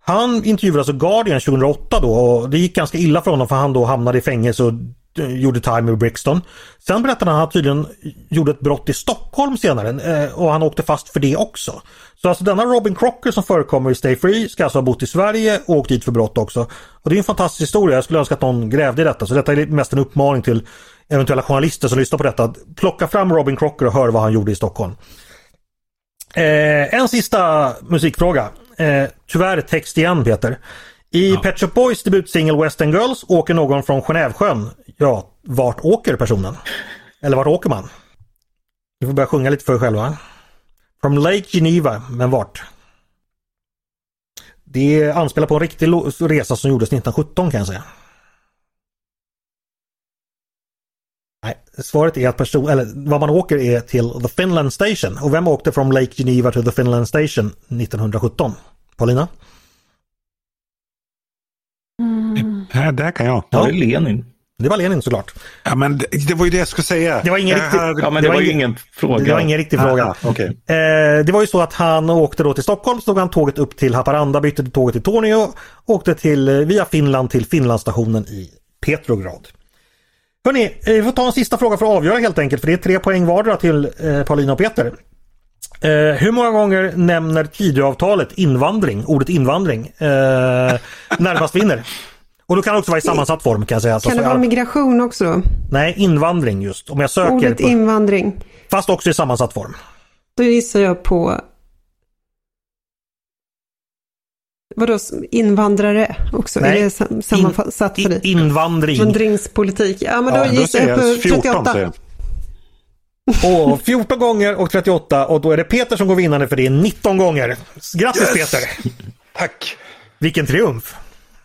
Han intervjuades av Guardian 2008 då och det gick ganska illa för honom för han då hamnade i fängelse och eh, gjorde time i Brixton. Sen berättade han att han tydligen gjorde ett brott i Stockholm senare eh, och han åkte fast för det också. Så alltså denna Robin Crocker som förekommer i Stay Free ska alltså ha bott i Sverige och åkt dit för brott också. Och det är en fantastisk historia. Jag skulle önska att någon grävde i detta. Så detta är mest en uppmaning till eventuella journalister som lyssnar på detta. Plocka fram Robin Crocker och hör vad han gjorde i Stockholm. Eh, en sista musikfråga. Eh, tyvärr text igen Peter. I Pet Shop Boys debutsingel West End Girls åker någon från Genèvesjön. Ja, vart åker personen? Eller vart åker man? Du får börja sjunga lite för dig själva. From Lake Geneva, men vart? Det anspelar på en riktig resa som gjordes 1917 kan jag säga. Nej, svaret är att person, eller vad man åker är till The Finland Station. Och vem åkte från Lake Geneva till The Finland Station 1917? Paulina? Här, där kan jag. Ja, det är Lenin. Det var Lenin såklart. Ja, men det, det var ju det jag skulle säga. Det var ingen riktig- hade- Ja, men Det det, var var ju ingen- ingen fråga. Det var ingen riktig Ah, fråga. ah, Okej. Eh, det var ju så att han åkte då till Stockholm, stod han tåget upp till Haparanda, bytte tåget till Tornio, åkte till, eh, via Finland till Finlandsstationen i Petrograd. Hörrni, eh, vi får ta en sista fråga för att avgöra helt enkelt, för det är tre poäng vardera till eh, Paulina och Peter. Eh, hur många gånger nämner Tidöavtalet invandring, ordet invandring, eh, <laughs> närmast vinner? Och då kan det också vara i sammansatt form kan jag säga. Kan det Så- vara migration också då? Nej, invandring just. Om jag söker, Ordet på, invandring. fast också i sammansatt form. Då gissar jag på Vadå, invandrare också? Nej. Är det sam- sammansatt för In, dig? invandring. Invandringspolitik. Ja, men då Ja, då gissar jag på jag 14 38. säger jag. Och 14 gånger och 38 och då är det Peter som går vinnande för det är 19 gånger. Grattis Peter! Tack! Vilken triumf!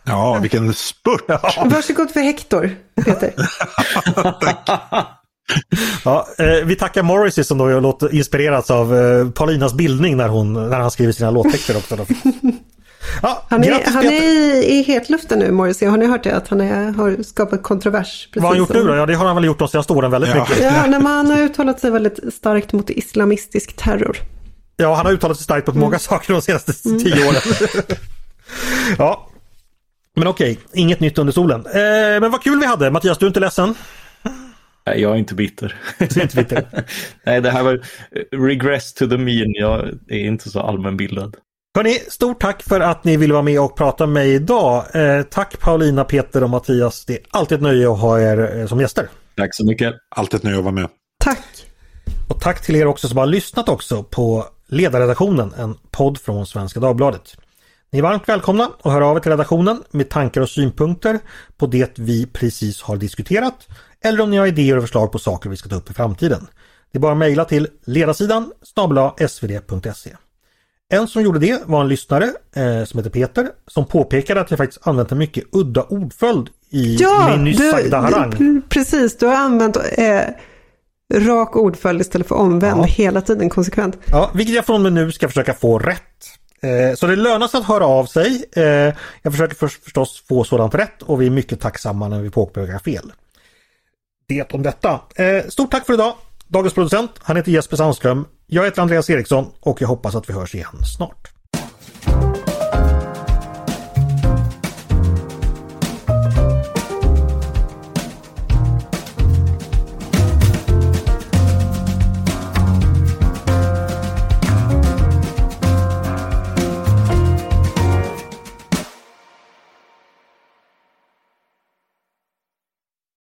Ja, vilken spurt! Varsågod för Hector, Peter. <laughs> Ja, eh, vi tackar Morrissey som då har inspirerats av eh, Paulinas bildning när, hon, när han skriver sina låttexter också. Ja, Han är, grattis han Peter! är i, i hetluften nu, Morrissey. Har ni hört det? Att han är, har skapat kontrovers. Vad har han gjort nu då? Ja, det har han väl gjort de senaste åren väldigt Ja. mycket. Ja, nej, han har uttalat sig väldigt starkt mot islamistisk terror. Ja, han har uttalat sig starkt på många saker de senaste tio åren. <laughs> ja. Men okej, inget nytt under solen. Eh, men vad kul vi hade. Mattias, du är inte ledsen? Nej, jag är inte bitter. Du är inte bitter. <laughs> Nej, det här var regress to the mean. Jag är inte så allmänbildad. Hörni, stort tack för att ni ville vara med och prata med mig idag. Eh, tack Paulina, Peter och Mattias. Det är alltid ett nöje att ha er eh, som gäster. Tack så mycket. Alltid ett nöje att vara med. Tack! Och tack till er också som har lyssnat också på Ledarredaktionen, en podd från Svenska Dagbladet. Ni är varmt välkomna att höra av er till redaktionen med tankar och synpunkter på det vi precis har diskuterat eller om ni har idéer och förslag på saker vi ska ta upp i framtiden. Det är bara att mejla till ledarsidan snabel-a svd.se. En som gjorde det var en lyssnare eh, som heter Peter som påpekade att jag faktiskt använt en mycket udda ordföljd i min nyss sagda harang. du, precis, du har använt eh, rak ordföljd istället för omvänd Ja. hela tiden konsekvent. Ja, vilket jag från och med nu ska försöka få rätt. Eh, Så det lönar sig att höra av sig. Eh, Jag försöker för- förstås få sådant rätt och vi är mycket tacksamma när vi påpekar fel. Det om detta. Eh, Stort tack för idag! Dagens producent, han heter Jesper Sandström. Jag heter Andreas Eriksson och jag hoppas att vi hörs igen snart.